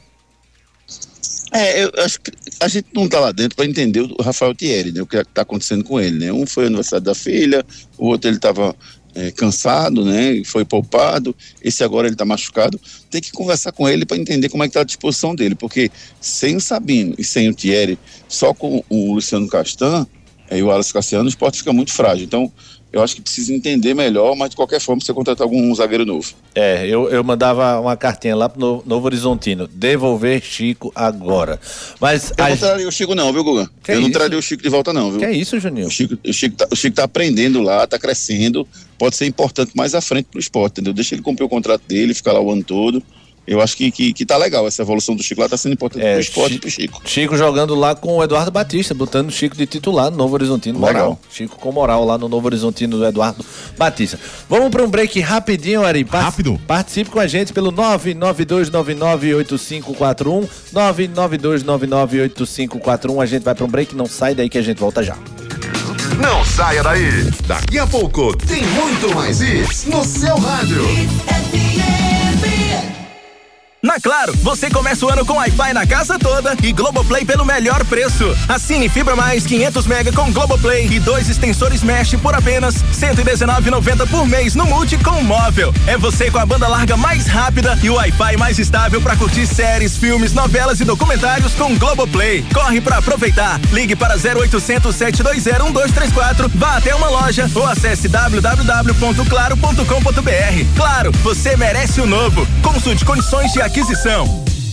É, eu acho que a gente não tá lá dentro para entender o Rafael Thierry, né? O que tá acontecendo com ele, né? Um foi o aniversário da filha, o outro ele tava é, cansado, né? Foi poupado. Esse agora ele tá machucado. Tem que conversar com ele para entender como é que tá a disposição dele, porque sem o Sabino e sem o Thierry, só com o Luciano Castan é, e o Alisson Cassiano, o esporte fica muito frágil. Então, eu acho que precisa entender melhor, mas de qualquer forma, você contratar algum zagueiro novo. É, eu, eu mandava uma cartinha lá pro Novo, Novo Horizontino. Devolver Chico agora. Mas. Eu a- não traria o Chico, não, viu, Guga? Que eu não isso? traria o Chico de volta, não, viu? Que é isso, Juninho? O Chico, o, Chico tá, o Chico tá aprendendo lá, tá crescendo, pode ser importante mais à frente pro esporte, entendeu? Deixa ele cumprir o contrato dele, ficar lá o ano todo. Eu acho que, que, que tá legal, essa evolução do Chico lá tá sendo importante É, pro esporte Chi- e pro Chico. Chico jogando lá com o Eduardo Batista, botando o Chico de titular no Novo Horizontino. Moral. Legal. Chico com moral lá no Novo Horizontino do Eduardo Batista. Vamos para um break rapidinho, Ari. Par- Rápido. Participe com a gente pelo 992998541. 992998541. A gente vai para um break, não sai daí que a gente volta já. Não saia daí. Daqui a pouco tem muito mais isso no seu rádio. Na Claro, você começa o ano com Wi-Fi na casa toda e Globoplay pelo melhor preço. Assine Fibra Mais 500 mega com Globoplay e dois extensores Mesh por apenas R$ 119,90 por mês no Multi com móvel. É você com a banda larga mais rápida e o Wi-Fi mais estável para curtir séries, filmes, novelas e documentários com Globoplay. Corre para aproveitar. Ligue para 0800 720 1234, vá até uma loja ou acesse www.claro.com.br. Claro, você merece o novo. Consulte condições de aquisição.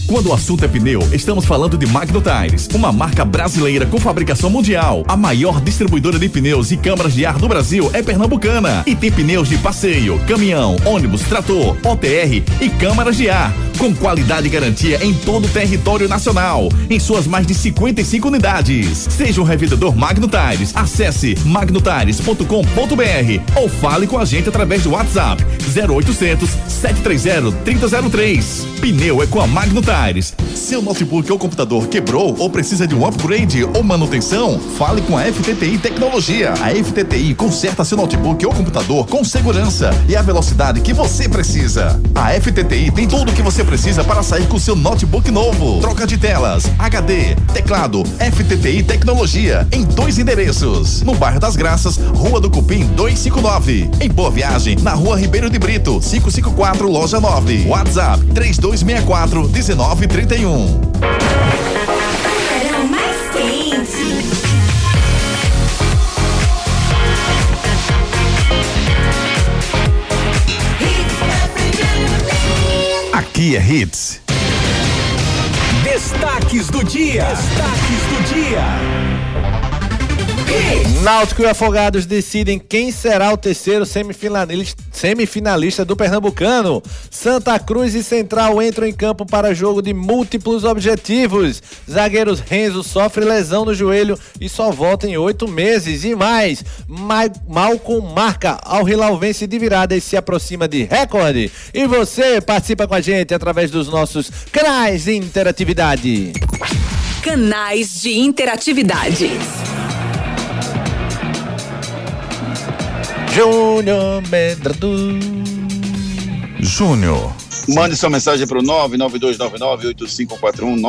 Quando o assunto é pneu, estamos falando de Magno Tires, uma marca brasileira com fabricação mundial. A maior distribuidora de pneus e câmaras de ar do Brasil é pernambucana. E tem pneus de passeio, caminhão, ônibus, trator, OTR e câmaras de ar, com qualidade e garantia em todo o território nacional, em suas mais de 55 unidades. Seja um revendedor Magno Tires, acesse magnotires.com.br ou fale com a gente através do WhatsApp 0800 730 3003. Pneu é com a Magno Tires. Seu notebook ou computador quebrou ou precisa de um upgrade ou manutenção? Fale com a FTTI Tecnologia. A FTTI conserta seu notebook ou computador com segurança e a velocidade que você precisa. A FTTI tem tudo o que você precisa para sair com seu notebook novo. Troca de telas, HD, teclado, FTTI Tecnologia em dois endereços. No bairro das Graças, Rua do Cupim 259. Em Boa Viagem, na Rua Ribeiro de Brito, 554, Loja 9. WhatsApp 3264 1931. Verão mais quente. É Hits. Destaques do dia. Destaques do dia. Náutico e Afogados decidem quem será o terceiro semifinalista, do Pernambucano. Santa Cruz e Central entram em campo para jogo de múltiplos objetivos. Zagueiros Renzo sofre lesão no joelho e só volta em oito meses. E mais, Ma Malcolm marca ao Hilal vence de virada e se aproxima de recorde. E você participa com a gente através dos nossos canais de interatividade. Canais de interatividade. Júnior Medrado. Júnior. Mande sua mensagem para o 99299-8541,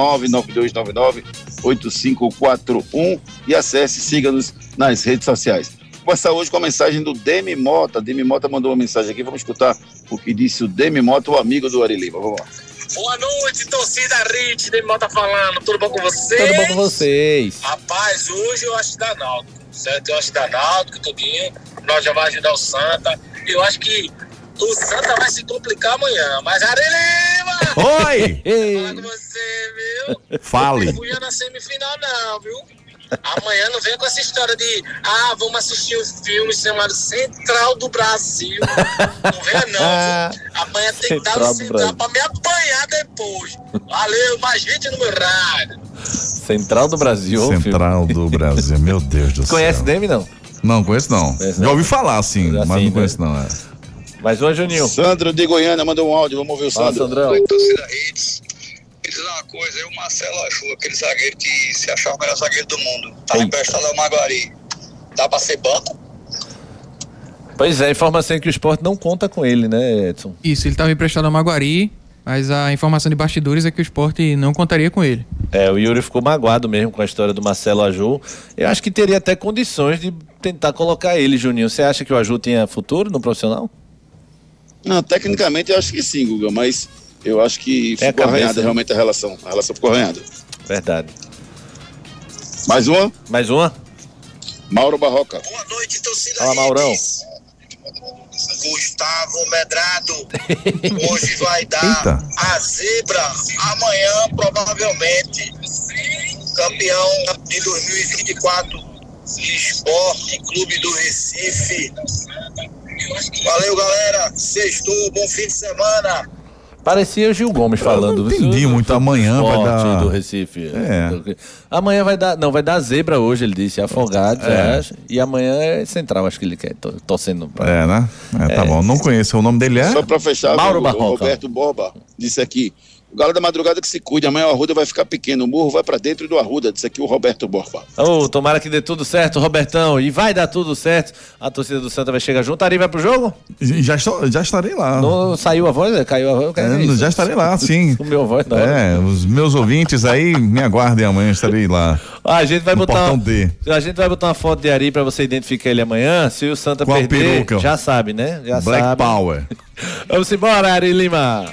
99299-8541 e acesse, siga-nos nas redes sociais. Vou começar hoje com a mensagem do Demi Mota. Demi Mota mandou uma mensagem aqui, vamos escutar o que disse o Demi Mota, o amigo do Ari Lima. Vamos lá. Boa noite, torcida Rit, Demol tá falando. Tudo bom com vocês? Tudo bom com vocês? Rapaz, hoje eu acho que dá Náutico, certo? Eu acho que dá Náutico, tudinho. Nós já vai ajudar o Santa. Eu acho que o Santa vai se complicar amanhã. Mas Arelima! Oi! Falar com você, viu? Fale. Não fui na semifinal, não, viu? Amanhã não vem com essa história de ah, vamos assistir um filme chamado Central do Brasil. Não venha não. Amanhã tem que dar Central o do Central pra me apanhar depois. Valeu, mais gente no meu rádio. Central do Brasil. ô, filho. Central do Brasil, meu Deus do céu. Conhece Demi, não? Não, conheço não. Conhece Já ouvi falar, sim, mas sim, não né? conheço não. É. Mais uma, Juninho. Sandro de Goiânia mandou um áudio, vamos ouvir o Fala, Sandro. Sandrão. torcida Hits. Me diz uma coisa, eu, Marcelo Achu, aquele zagueiro que se achava o melhor zagueiro do mundo, tá emprestado ao Maguari. Dá pra ser banco? Pois é, informação é que o esporte não conta com ele, né, Edson? Isso, ele estava emprestado ao Maguari, mas a informação de bastidores é que o esporte não contaria com ele. É, o Yuri ficou magoado mesmo com a história do Marcelo Aju. Eu acho que teria até condições de tentar colocar ele, Juninho. Você acha que o Aju tinha futuro no profissional? Não, tecnicamente eu acho que sim, Guga, mas eu acho que a ficou cabeça, arranhada né? realmente a relação. A relação ficou arranhada. Verdade. Mais uma? Mais uma? Mauro Barroca. Boa noite, torcida Fala, Maurão. Gustavo Medrado. Hoje vai dar Eita. a zebra. Amanhã, provavelmente, campeão de 2024, Esporte Clube do Recife. Valeu, galera. Sextou, bom fim de semana. Parecia o Gil Gomes falando. não entendi muito. Amanhã vai dar- do Recife. É. Amanhã vai dar. Não, vai dar zebra hoje, ele disse. Afogados, É. eu acho. E amanhã é central, acho que ele quer. Tô, torcendo pra. É, né? É, tá bom. Não conheço. O nome dele é? Só pra fechar, Mauro o Barroca. Roberto Borba disse aqui. O Galo da Madrugada que se cuide, amanhã o Arruda vai ficar pequeno, o murro vai pra dentro do Arruda, disse aqui o Roberto Borba. Ô, tomara que dê tudo certo, Robertão. E vai dar tudo certo. A torcida do Santa vai chegar junto. Ari vai pro jogo? Já, estou, já estarei lá. Não saiu a voz? Caiu a voz? É, já estarei lá, sim. O meu voz não. É, os meus ouvintes aí, me aguardem amanhã, estarei lá. Ah, a gente vai botar. D. A gente vai botar uma foto de Ari pra você identificar ele amanhã. Se o Santa Com a perder, peruca. já sabe, né? Já Black sabe. Power. Vamos embora, Ari Lima.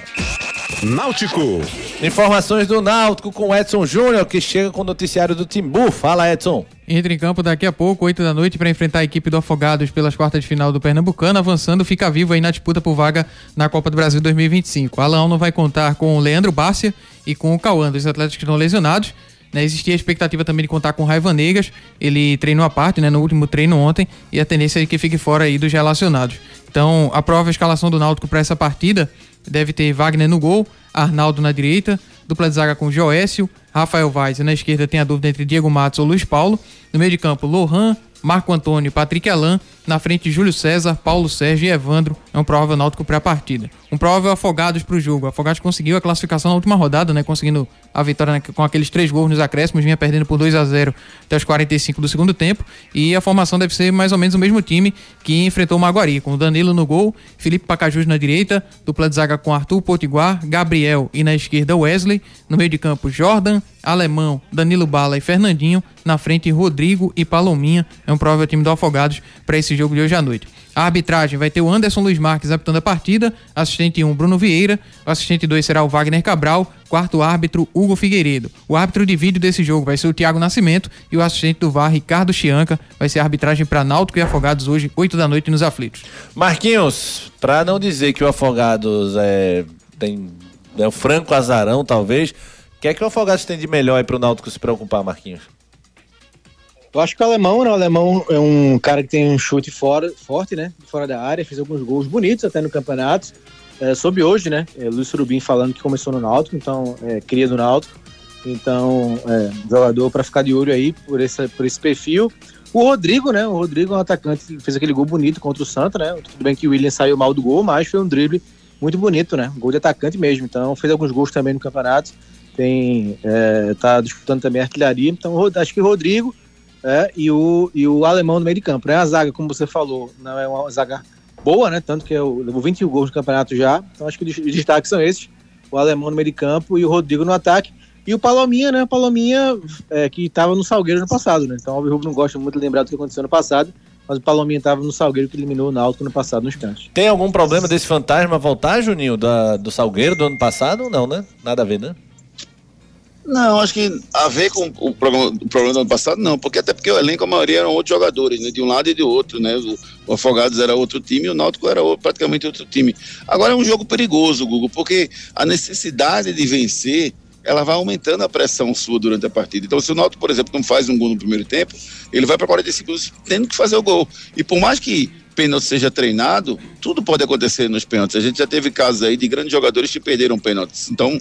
Náutico. Informações do Náutico com Edson Júnior, que chega com o noticiário do Timbu. Fala, Edson. Entra em campo daqui a pouco, 8 da noite, para enfrentar a equipe do Afogados pelas quartas de final do Pernambucano, avançando, fica vivo aí na disputa por vaga na Copa do Brasil 2025. A Leão não vai contar com o Leandro Bárcia e com o Cauã, dois atletas que estão lesionados. Né, existia a expectativa também de contar com o Raiva Negas, ele treinou a parte né, no último treino ontem, e a tendência é que fique fora aí dos relacionados. Então, a prova a escalação do Náutico para essa partida deve ter Wagner no gol, Arnaldo na direita, dupla de zaga com Joécio, Rafael Vaz e na esquerda tem a dúvida entre Diego Matos ou Luiz Paulo. No meio de campo, Lohan, Marco Antônio Patrick Alain. Na frente, Júlio César, Paulo Sérgio e Evandro. É um provável náutico para a partida. Um provável Afogados para o jogo. Afogados conseguiu a classificação na última rodada, né? Conseguindo a vitória né, com aqueles três gols nos acréscimos. Vinha perdendo por 2 a 0 até os 45 do segundo tempo. E a formação deve ser mais ou menos o mesmo time que enfrentou o Maguari. Com o Danilo no gol, Felipe Pacajus na direita, dupla de zaga com Arthur Potiguar, Gabriel e na esquerda Wesley. No meio de campo, Jordan, Alemão, Danilo Bala e Fernandinho. Na frente, Rodrigo e Palominha. É um provável time do Afogados para esse jogo de hoje à noite. A arbitragem vai ter o Anderson Luiz Marques apitando a partida, assistente 1 Bruno Vieira, o assistente 2 será o Wagner Cabral, quarto árbitro Hugo Figueiredo. O árbitro de vídeo desse jogo vai ser o Thiago Nascimento e o assistente do VAR Ricardo Chianca vai ser a arbitragem para Náutico e Afogados hoje, 8 da noite nos aflitos. Marquinhos, pra não dizer que o Afogados é, tem é o franco azarão, talvez, o que é que o Afogados tem de melhor aí pro Náutico se preocupar, Marquinhos? Eu acho que o alemão, né? O alemão é um cara que tem um chute fora, forte, né? Fora da área, fez alguns gols bonitos até no campeonato. É, soube hoje, né? É, Luiz Surubim falando que começou no Náutico, então é cria do Náutico. Então, é, jogador para ficar de olho aí por esse, por esse perfil. O Rodrigo, né? O Rodrigo é um atacante que fez aquele gol bonito contra o Santa, né? Tudo bem que o William saiu mal do gol, mas foi um drible muito bonito, né? Gol de atacante mesmo. Então, fez alguns gols também no campeonato. Tem, é, tá disputando também artilharia. Então, acho que o Rodrigo é, e, o, e o alemão no meio de campo. É a zaga, como você falou, não é uma zaga boa, né? Tanto que eu levou 21 gols no campeonato já. Então, acho que os destaques são esses: o alemão no meio de campo e o Rodrigo no ataque. E o Palominha, né? Palominha é, que estava no Salgueiro no passado, né? Então o Rubro não gosta muito de lembrar do que aconteceu no passado, mas o Palominha estava no Salgueiro que eliminou o Náutico no passado nos cantos. Tem algum problema desse fantasma voltar, Juninho, da, do Salgueiro do ano passado? Não, né? Nada a ver, né? Não, acho que a ver com o problema, do ano passado, não, porque até porque o elenco, a maioria eram outros jogadores, né, de um lado e de outro, né, o, Afogados era outro time o Náutico era outro- praticamente outro time. Agora é um jogo perigoso, Google, porque a necessidade de vencer, ela vai aumentando a pressão sua durante a partida. Então, se o Náutico, por exemplo, não faz um gol no primeiro tempo, ele vai para 45 minutos tendo que fazer o gol. E por mais que pênalti seja treinado, tudo pode acontecer nos pênaltis. A gente já teve casos aí de grandes jogadores que perderam pênaltis. Então,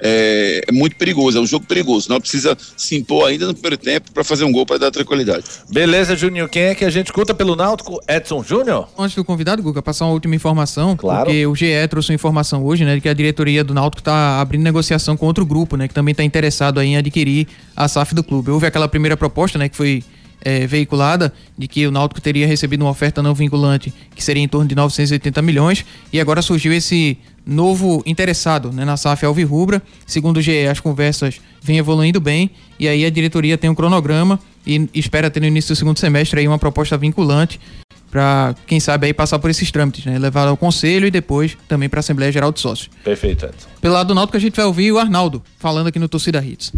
é, é muito perigoso, é um jogo perigoso. Não precisa se impor ainda no primeiro tempo para fazer um gol para dar tranquilidade. Beleza, Juninho. Quem é que a gente escuta pelo Náutico? Edson Júnior? Antes do convidado, Guga, passar uma última informação. Claro. Porque o GE trouxe uma informação hoje, né, de que a diretoria do Náutico está abrindo negociação com outro grupo, né, que também está interessado aí em adquirir a SAF do clube. Houve aquela primeira proposta, né, que foi é, veiculada, de que o Náutico teria recebido uma oferta não vinculante, que seria em torno de 980 milhões, e agora surgiu esse novo interessado, né, na SAF Alvirrubra. Segundo o GE, as conversas vêm evoluindo bem, e aí a diretoria tem um cronograma e espera ter no início do segundo semestre aí uma proposta vinculante para quem sabe aí passar por esses trâmites, né? Levar ao conselho e depois também para a Assembleia Geral de Sócios. Perfeito. Pelo lado do Náutico a gente vai ouvir o Arnaldo falando aqui no Torcida Hits.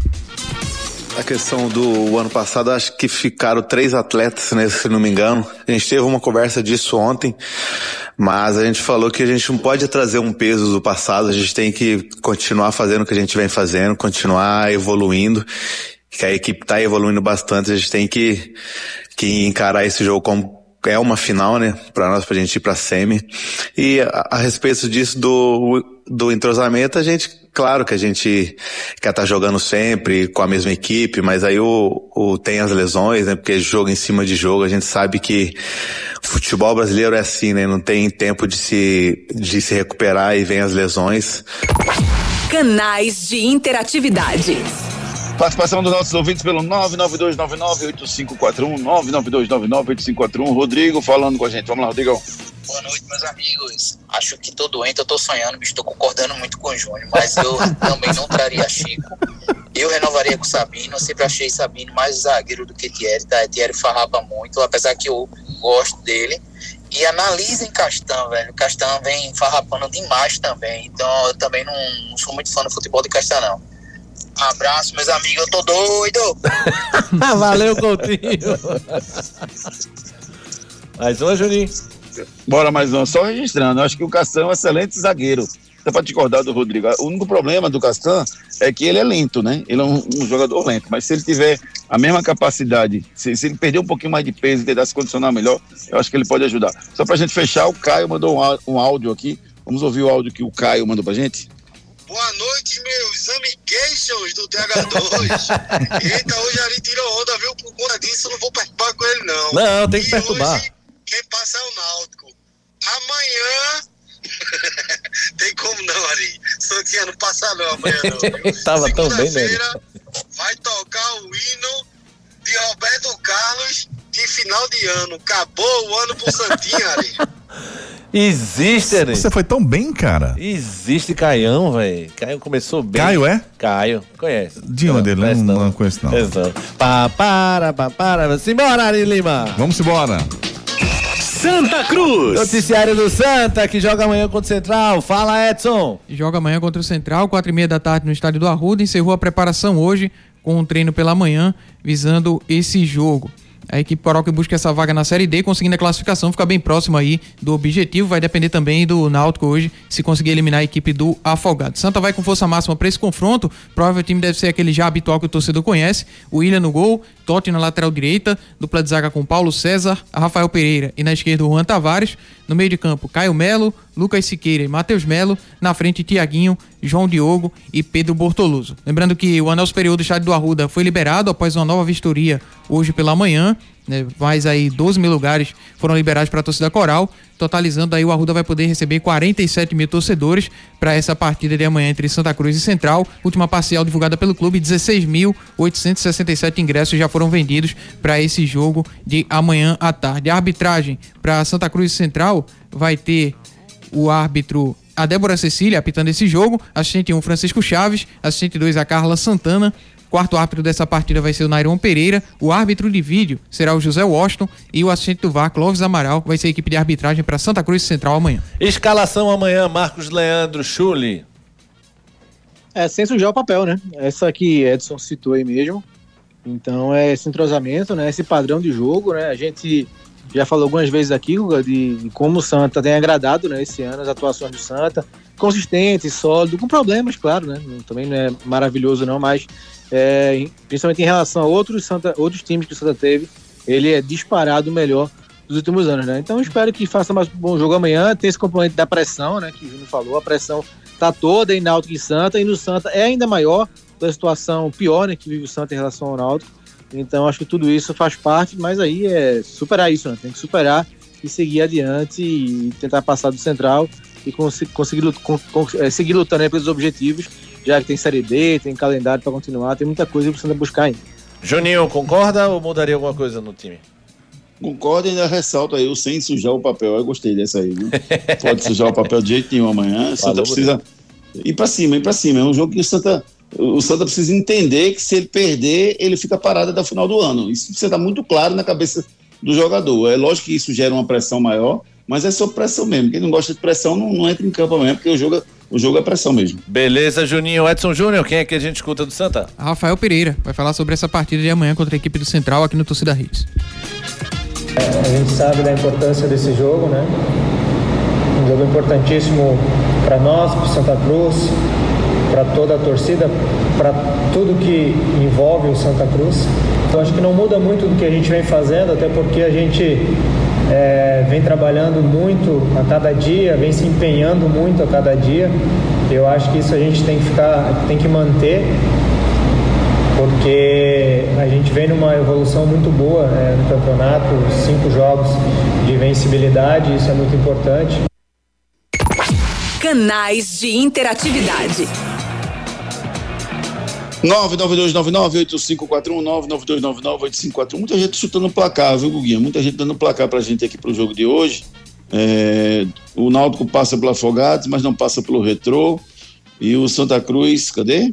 A questão do ano passado, acho que ficaram três atletas, né, se não me engano. A gente teve uma conversa disso ontem, mas a gente falou que a gente não pode trazer um peso do passado, a gente tem que continuar fazendo o que a gente vem fazendo, continuar evoluindo, que a equipe está evoluindo bastante, a gente tem que, que encarar esse jogo como é uma final, né, para nós, pra gente ir pra semi. E a, a respeito disso do, do entrosamento, a gente, claro que a gente quer estar jogando sempre com a mesma equipe, mas aí o, o tem as lesões, né, porque jogo em cima de jogo, a gente sabe que futebol brasileiro é assim, né, não tem tempo de se, de se recuperar e vem as lesões. Canais de interatividade. Participação dos nossos ouvintes pelo 992998541, 992998541. Rodrigo falando com a gente. Vamos lá, Rodrigão. Boa noite, meus amigos. Acho que tô doente, eu tô sonhando, tô concordando muito com o Júnior, mas eu também não traria Chico. Eu renovaria com o Sabino, eu sempre achei Sabino mais zagueiro do que Thierry, tá? Thierry farrapa muito, apesar que eu gosto dele. E analisem Castan, velho. Castan vem farrapando demais também, então eu também não, não sou muito fã do futebol de Castan, não. Abraço, meus amigos, eu tô doido! Valeu, Coutinho. Mais uma, Juninho. Bora mais uma, só registrando. Eu acho que o Castan é um excelente zagueiro. Até pra discordar do Rodrigo. O único problema do Castan é que ele é lento, né? Ele é um, um jogador lento. Mas se ele tiver a mesma capacidade, se, se ele perder um pouquinho mais de peso e tentar se condicionar melhor, eu acho que ele pode ajudar. Só pra gente fechar, o Caio mandou um, um áudio aqui. Vamos ouvir o áudio que o Caio mandou pra gente? Amigations do TH2. Eita, hoje ali tirou onda, viu? Por conta disso, eu não vou participar com ele, não. Não, tem que E perturbar. hoje, quem passa é o Náutico. Amanhã. tem como não, Ari. Santinha não passa não amanhã, não. Tava tão bem, né? Vai tocar o hino de Roberto Carlos de final de ano. Acabou o ano pro Santinha, Ari. Existe, né? Você foi tão bem, cara. Existe Caião, velho. Caio começou bem. Caio é? Caio, conhece. De onde ele? conhece Não, não conheço, não. Exato. Pá, para, pá, para. Simbora, Ari Lima. Vamos embora. Santa Cruz. Noticiário do Santa, que joga amanhã contra o Central. Fala, Edson. Joga amanhã contra o Central, quatro e meia da tarde no estádio do Arruda. Encerrou a preparação hoje com um treino pela manhã, visando esse jogo. A equipe Coroca busca essa vaga na Série D, conseguindo a classificação, fica bem próximo aí do objetivo. Vai depender também do Náutico hoje, se conseguir eliminar a equipe do Afogado. Santa vai com força máxima para esse confronto. Provável time deve ser aquele já habitual que o torcedor conhece. O William no gol, Totti na lateral direita, dupla de zaga com Paulo César, Rafael Pereira e na esquerda o Juan Tavares. No meio de campo, Caio Melo, Lucas Siqueira e Matheus Melo. Na frente, Tiaguinho, João Diogo e Pedro Bortoluso. Lembrando que o anel superior do estádio do Arruda foi liberado após uma nova vistoria hoje pela manhã. Né, mais aí 12 mil lugares foram liberados para a torcida coral, totalizando aí o Arruda vai poder receber 47 mil torcedores para essa partida de amanhã entre Santa Cruz e Central. Última parcial divulgada pelo clube, 16.867 ingressos já foram vendidos para esse jogo de amanhã à tarde. A arbitragem para Santa Cruz e Central vai ter o árbitro a Débora Cecília apitando esse jogo, assistente 1 Francisco Chaves, assistente 2 a Carla Santana, quarto árbitro dessa partida vai ser o Nairon Pereira, o árbitro de vídeo será o José Washington e o assistente do VAR, Clóvis Amaral, vai ser a equipe de arbitragem para Santa Cruz Central amanhã. Escalação amanhã, Marcos Leandro, Chuli. É, sem sujar o papel, né? Essa que Edson citou aí mesmo. Então é esse entrosamento, né? Esse padrão de jogo, né? A gente já falou algumas vezes aqui, Guga, de, de como o Santa tem agradado, né? Esse ano as atuações do Santa, consistente, sólido, com problemas, claro, né? Também não é maravilhoso não, mas é, principalmente em relação a outros, Santa, outros times que o Santa teve, ele é disparado melhor dos últimos anos, né? Então espero que faça mais um bom jogo amanhã. Tem esse componente da pressão, né? Que o Júnior falou, a pressão tá toda em Náutico e Santa, e no Santa é ainda maior da situação pior, né? Que vive o Santa em relação ao Náutico. Então acho que tudo isso faz parte, mas aí é superar isso, né? Tem que superar e seguir adiante e tentar passar do Central e consi- conseguir lut- con- con- eh, seguir lutando aí pelos objetivos, já que tem Série D, tem calendário para continuar, tem muita coisa que Santa buscar ainda. Juninho, concorda ou mudaria alguma coisa no time? Concordo e ainda ressalto aí o sem sujar o papel. Eu gostei dessa aí, viu? Pode sujar o papel de jeito nenhum amanhã. Santa Falou, precisa ir pra cima, ir pra cima. É um jogo que o Santa, o Santa precisa entender que se ele perder, ele fica parado até o final do ano. Isso precisa estar muito claro na cabeça do jogador. É lógico que isso gera uma pressão maior, mas é só pressão mesmo. Quem não gosta de pressão não, não entra em campo amanhã, porque o jogo, o jogo é pressão mesmo. Beleza, Juninho. Edson Júnior, quem é que a gente escuta do Santa? Rafael Pereira vai falar sobre essa partida de amanhã contra a equipe do Central aqui no Torcida Hits. A gente sabe da importância desse jogo, né? Um jogo importantíssimo para nós, para Santa Cruz, para toda a torcida, para tudo que envolve o Santa Cruz. Então acho que não muda muito do que a gente vem fazendo, até porque a gente é, vem trabalhando muito a cada dia, vem se empenhando muito a cada dia. Eu acho que isso a gente tem que ficar, tem que manter porque a gente vem numa evolução muito boa né, no campeonato, cinco jogos de vencibilidade, isso é muito importante. Canais de interatividade. 992998541, 992998541. Muita gente chutando placar, viu, Guguinha? Muita gente dando placar pra gente aqui pro jogo de hoje. É, o Náutico passa pelo Afogados, mas não passa pelo Retrô. E o Santa Cruz, cadê?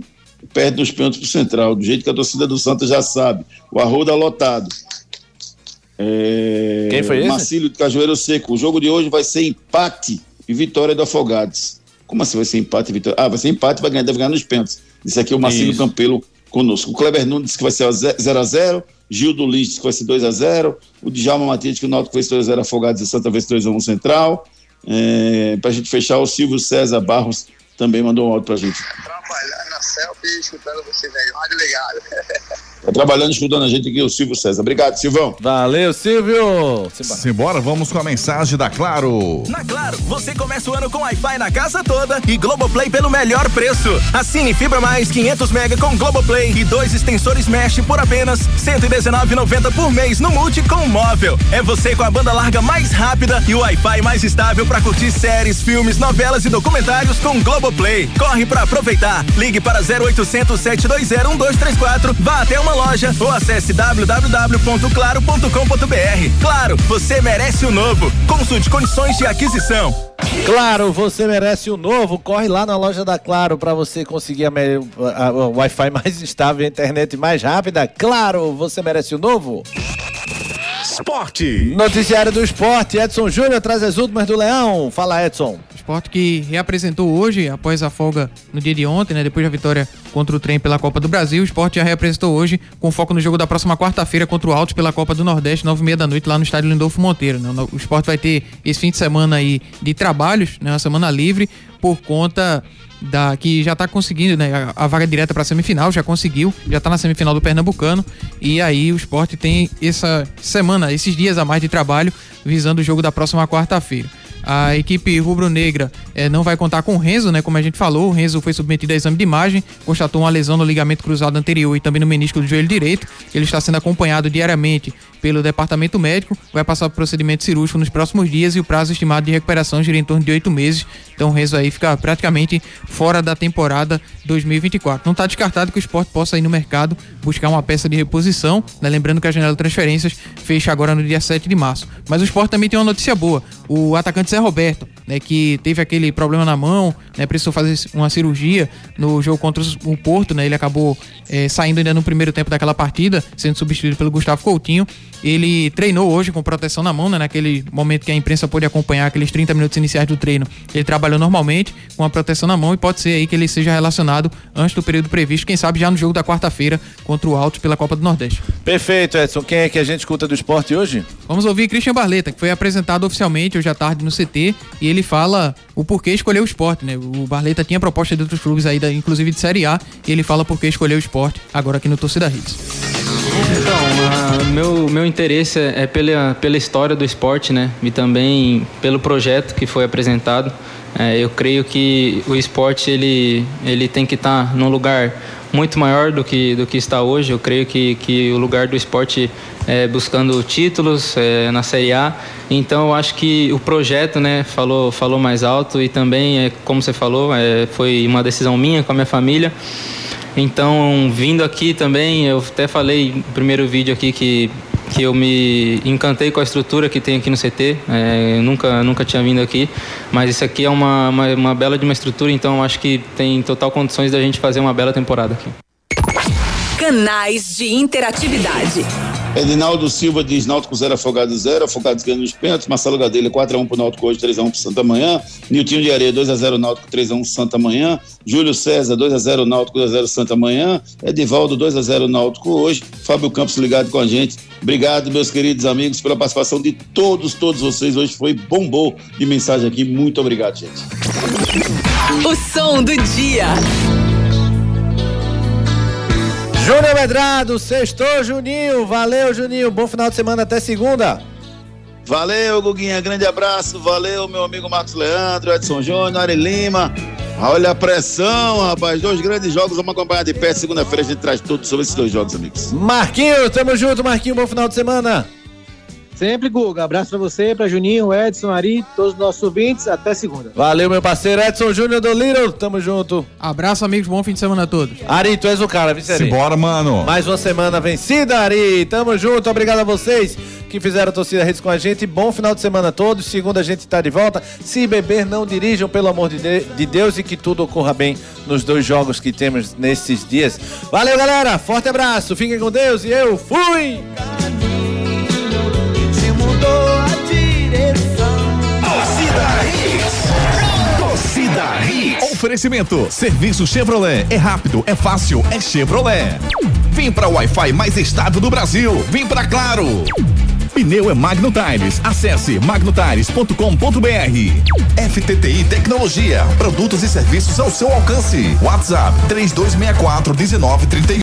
Perde nos pênaltis pro Central, do jeito que a torcida do Santa já sabe. O Arruda lotado. É, Quem foi esse? Marcílio de Cajueiro Seco. O jogo de hoje vai ser empate e vitória do Afogados. Como assim vai ser empate e vitória? Ah, vai ser empate, vai ganhar, deve ganhar nos pênaltis. Isso aqui é o Marcílio Isso. Campelo conosco. O Kleber Nunes disse que vai ser 0x0. Gildo Lins disse que vai ser 2x0. O Djalma Matias disse que o Náutico ser 2x0 Afogados e Santa ser 2x1 Central. É, pra gente fechar, o Silvio César Barros também mandou um áudio pra gente. Trabalhando na selfie e escutando você, velho. Rádio ligado. Tá trabalhando, escutando a gente aqui, o Silvio César. Obrigado, Silvão. Valeu, Silvio. Simbora, vamos com a mensagem da Claro. Na Claro, você começa o ano com Wi-Fi na casa toda e Globoplay pelo melhor preço. Assine Fibra Mais 500 mega com Globoplay e dois extensores Mesh por apenas R$ 119,90 por mês no Multi com móvel. É você com a banda larga mais rápida e o Wi-Fi mais estável para curtir séries, filmes, novelas e documentários com Globoplay. Corre para aproveitar. Ligue para 0800 720 1234, vá até uma loja ou acesse www.claro.com.br. Claro, você merece o novo. Consulte condições de aquisição. Claro, você merece o novo. Corre lá na loja da Claro para você conseguir a, a- a- o Wi-Fi mais estável e a internet mais rápida. Claro, você merece o novo. Esporte. Noticiário do esporte. Edson Júnior traz as últimas do Leão. Fala, Edson. Esporte que reapresentou hoje, após a folga no dia de ontem, né? Depois da vitória contra o trem pela Copa do Brasil, o esporte já reapresentou hoje, com foco no jogo da próxima quarta-feira contra o Altos pela Copa do Nordeste, nove e meia da noite, lá no estádio Lindolfo Monteiro. Né? O esporte vai ter esse fim de semana aí de trabalhos, né? Uma semana livre, por conta da que já tá conseguindo, né, a, a vaga direta para semifinal, já conseguiu, já tá na semifinal do Pernambucano e aí o esporte tem essa semana, esses dias a mais de trabalho visando o jogo da próxima quarta-feira. A equipe rubro-negra eh, não vai contar com o Renzo, né? Como a gente falou, o Renzo foi submetido a exame de imagem, constatou uma lesão no ligamento cruzado anterior e também no menisco do joelho direito. Ele está sendo acompanhado diariamente pelo departamento médico, vai passar por procedimento cirúrgico nos próximos dias e o prazo estimado de recuperação gira em torno de oito meses. Então o Renzo aí fica praticamente fora da temporada 2024. Não está descartado que o esporte possa ir no mercado buscar uma peça de reposição, né? lembrando que a janela de transferências fecha agora no dia 7 de março. Mas o esporte também tem uma notícia boa. O atacante Zé Roberto, né, que teve aquele problema na mão, né, precisou fazer uma cirurgia no jogo contra o Porto, né, ele acabou eh, saindo ainda no primeiro tempo daquela partida, sendo substituído pelo Gustavo Coutinho. Ele treinou hoje com proteção na mão, né, naquele momento que a imprensa pôde acompanhar aqueles 30 minutos iniciais do treino. Ele trabalhou normalmente com a proteção na mão e pode ser aí que ele seja relacionado antes do período previsto, quem sabe já no jogo da quarta-feira contra o Altos pela Copa do Nordeste. Perfeito, Edson. Quem é que a gente escuta do esporte hoje? Vamos ouvir Christian Barleta, que foi apresentado oficialmente hoje à tarde no CT e ele fala o porquê escolheu o esporte, né? O Barleta tinha proposta de outros clubes aí, da- inclusive de Série A, e ele fala por que escolheu o esporte agora aqui no Torcida Hits. Meu, meu interesse é pela, pela história do esporte, né? E também pelo projeto que foi apresentado. É, eu creio que o esporte ele, ele tem que estar num lugar muito maior do que, do que está hoje. Eu creio que, que o lugar do esporte é buscando títulos é, na Série A. Então, eu acho que o projeto né, falou, falou mais alto e também, é, como você falou, é, foi uma decisão minha com a minha família. Então, vindo aqui também, eu até falei no primeiro vídeo aqui que, que eu me encantei com a estrutura que tem aqui no CT. É, nunca, nunca tinha vindo aqui, mas isso aqui é uma, uma, uma bela de uma estrutura, então acho que tem total condições da gente fazer uma bela temporada aqui. Canais de interatividade. Edinaldo Silva diz Náutico 0, Afogado 0, Afogados ganhando nos pênaltis, Marcelo Gadelha 4x1 pro Náutico hoje, 3x1 pro Santa Manhã, Niltinho de Areia 2x0 Náutico, 3x1 Santa Manhã, Júlio César 2x0 Náutico, 2x0 Santa Manhã, Edivaldo 2x0 Náutico hoje, Fábio Campos ligado com a gente. Obrigado, meus queridos amigos, pela participação de todos, todos vocês. Hoje foi bombou de mensagem aqui. Muito obrigado, gente. O som do dia. Júnior Medrado, sextou, Juninho. Valeu, Juninho. Bom final de semana, até segunda. Valeu, Guguinha. Grande abraço. Valeu, meu amigo Marcos Leandro, Edson Júnior, Ari Lima. Olha a pressão, rapaz. Dois grandes jogos. Vamos acompanhar de perto. Segunda-feira a gente traz tudo sobre esses dois jogos, amigos. Marquinhos, tamo junto, Marquinhos. Bom final de semana. Sempre, Guga. Abraço pra você, pra Juninho, Edson, Ari, todos os nossos ouvintes. Até segunda. Valeu, meu parceiro Edson Júnior do Little. Tamo junto. Abraço, amigos. Bom fim de semana a todos. Ari, tu és o cara, viu, Ari? Simbora, mano. Mais uma semana vencida, Ari. Tamo junto. Obrigado a vocês que fizeram a torcida redes com a gente. Bom final de semana a todos. Segunda a gente tá de volta. Se beber, não dirijam, pelo amor de, de- de Deus, e que tudo ocorra bem nos dois jogos que temos nesses dias. Valeu, galera. Forte abraço. Fiquem com Deus e eu fui. Hits. Oferecimento. Serviço Chevrolet. É rápido, é fácil, é Chevrolet. Vem pra Wi-Fi mais estável do Brasil. Vem pra Claro. Pneu é Magno Tires. Acesse magnotires.com.br. FTTI Tecnologia. Produtos e serviços ao seu alcance. WhatsApp 3264 1931.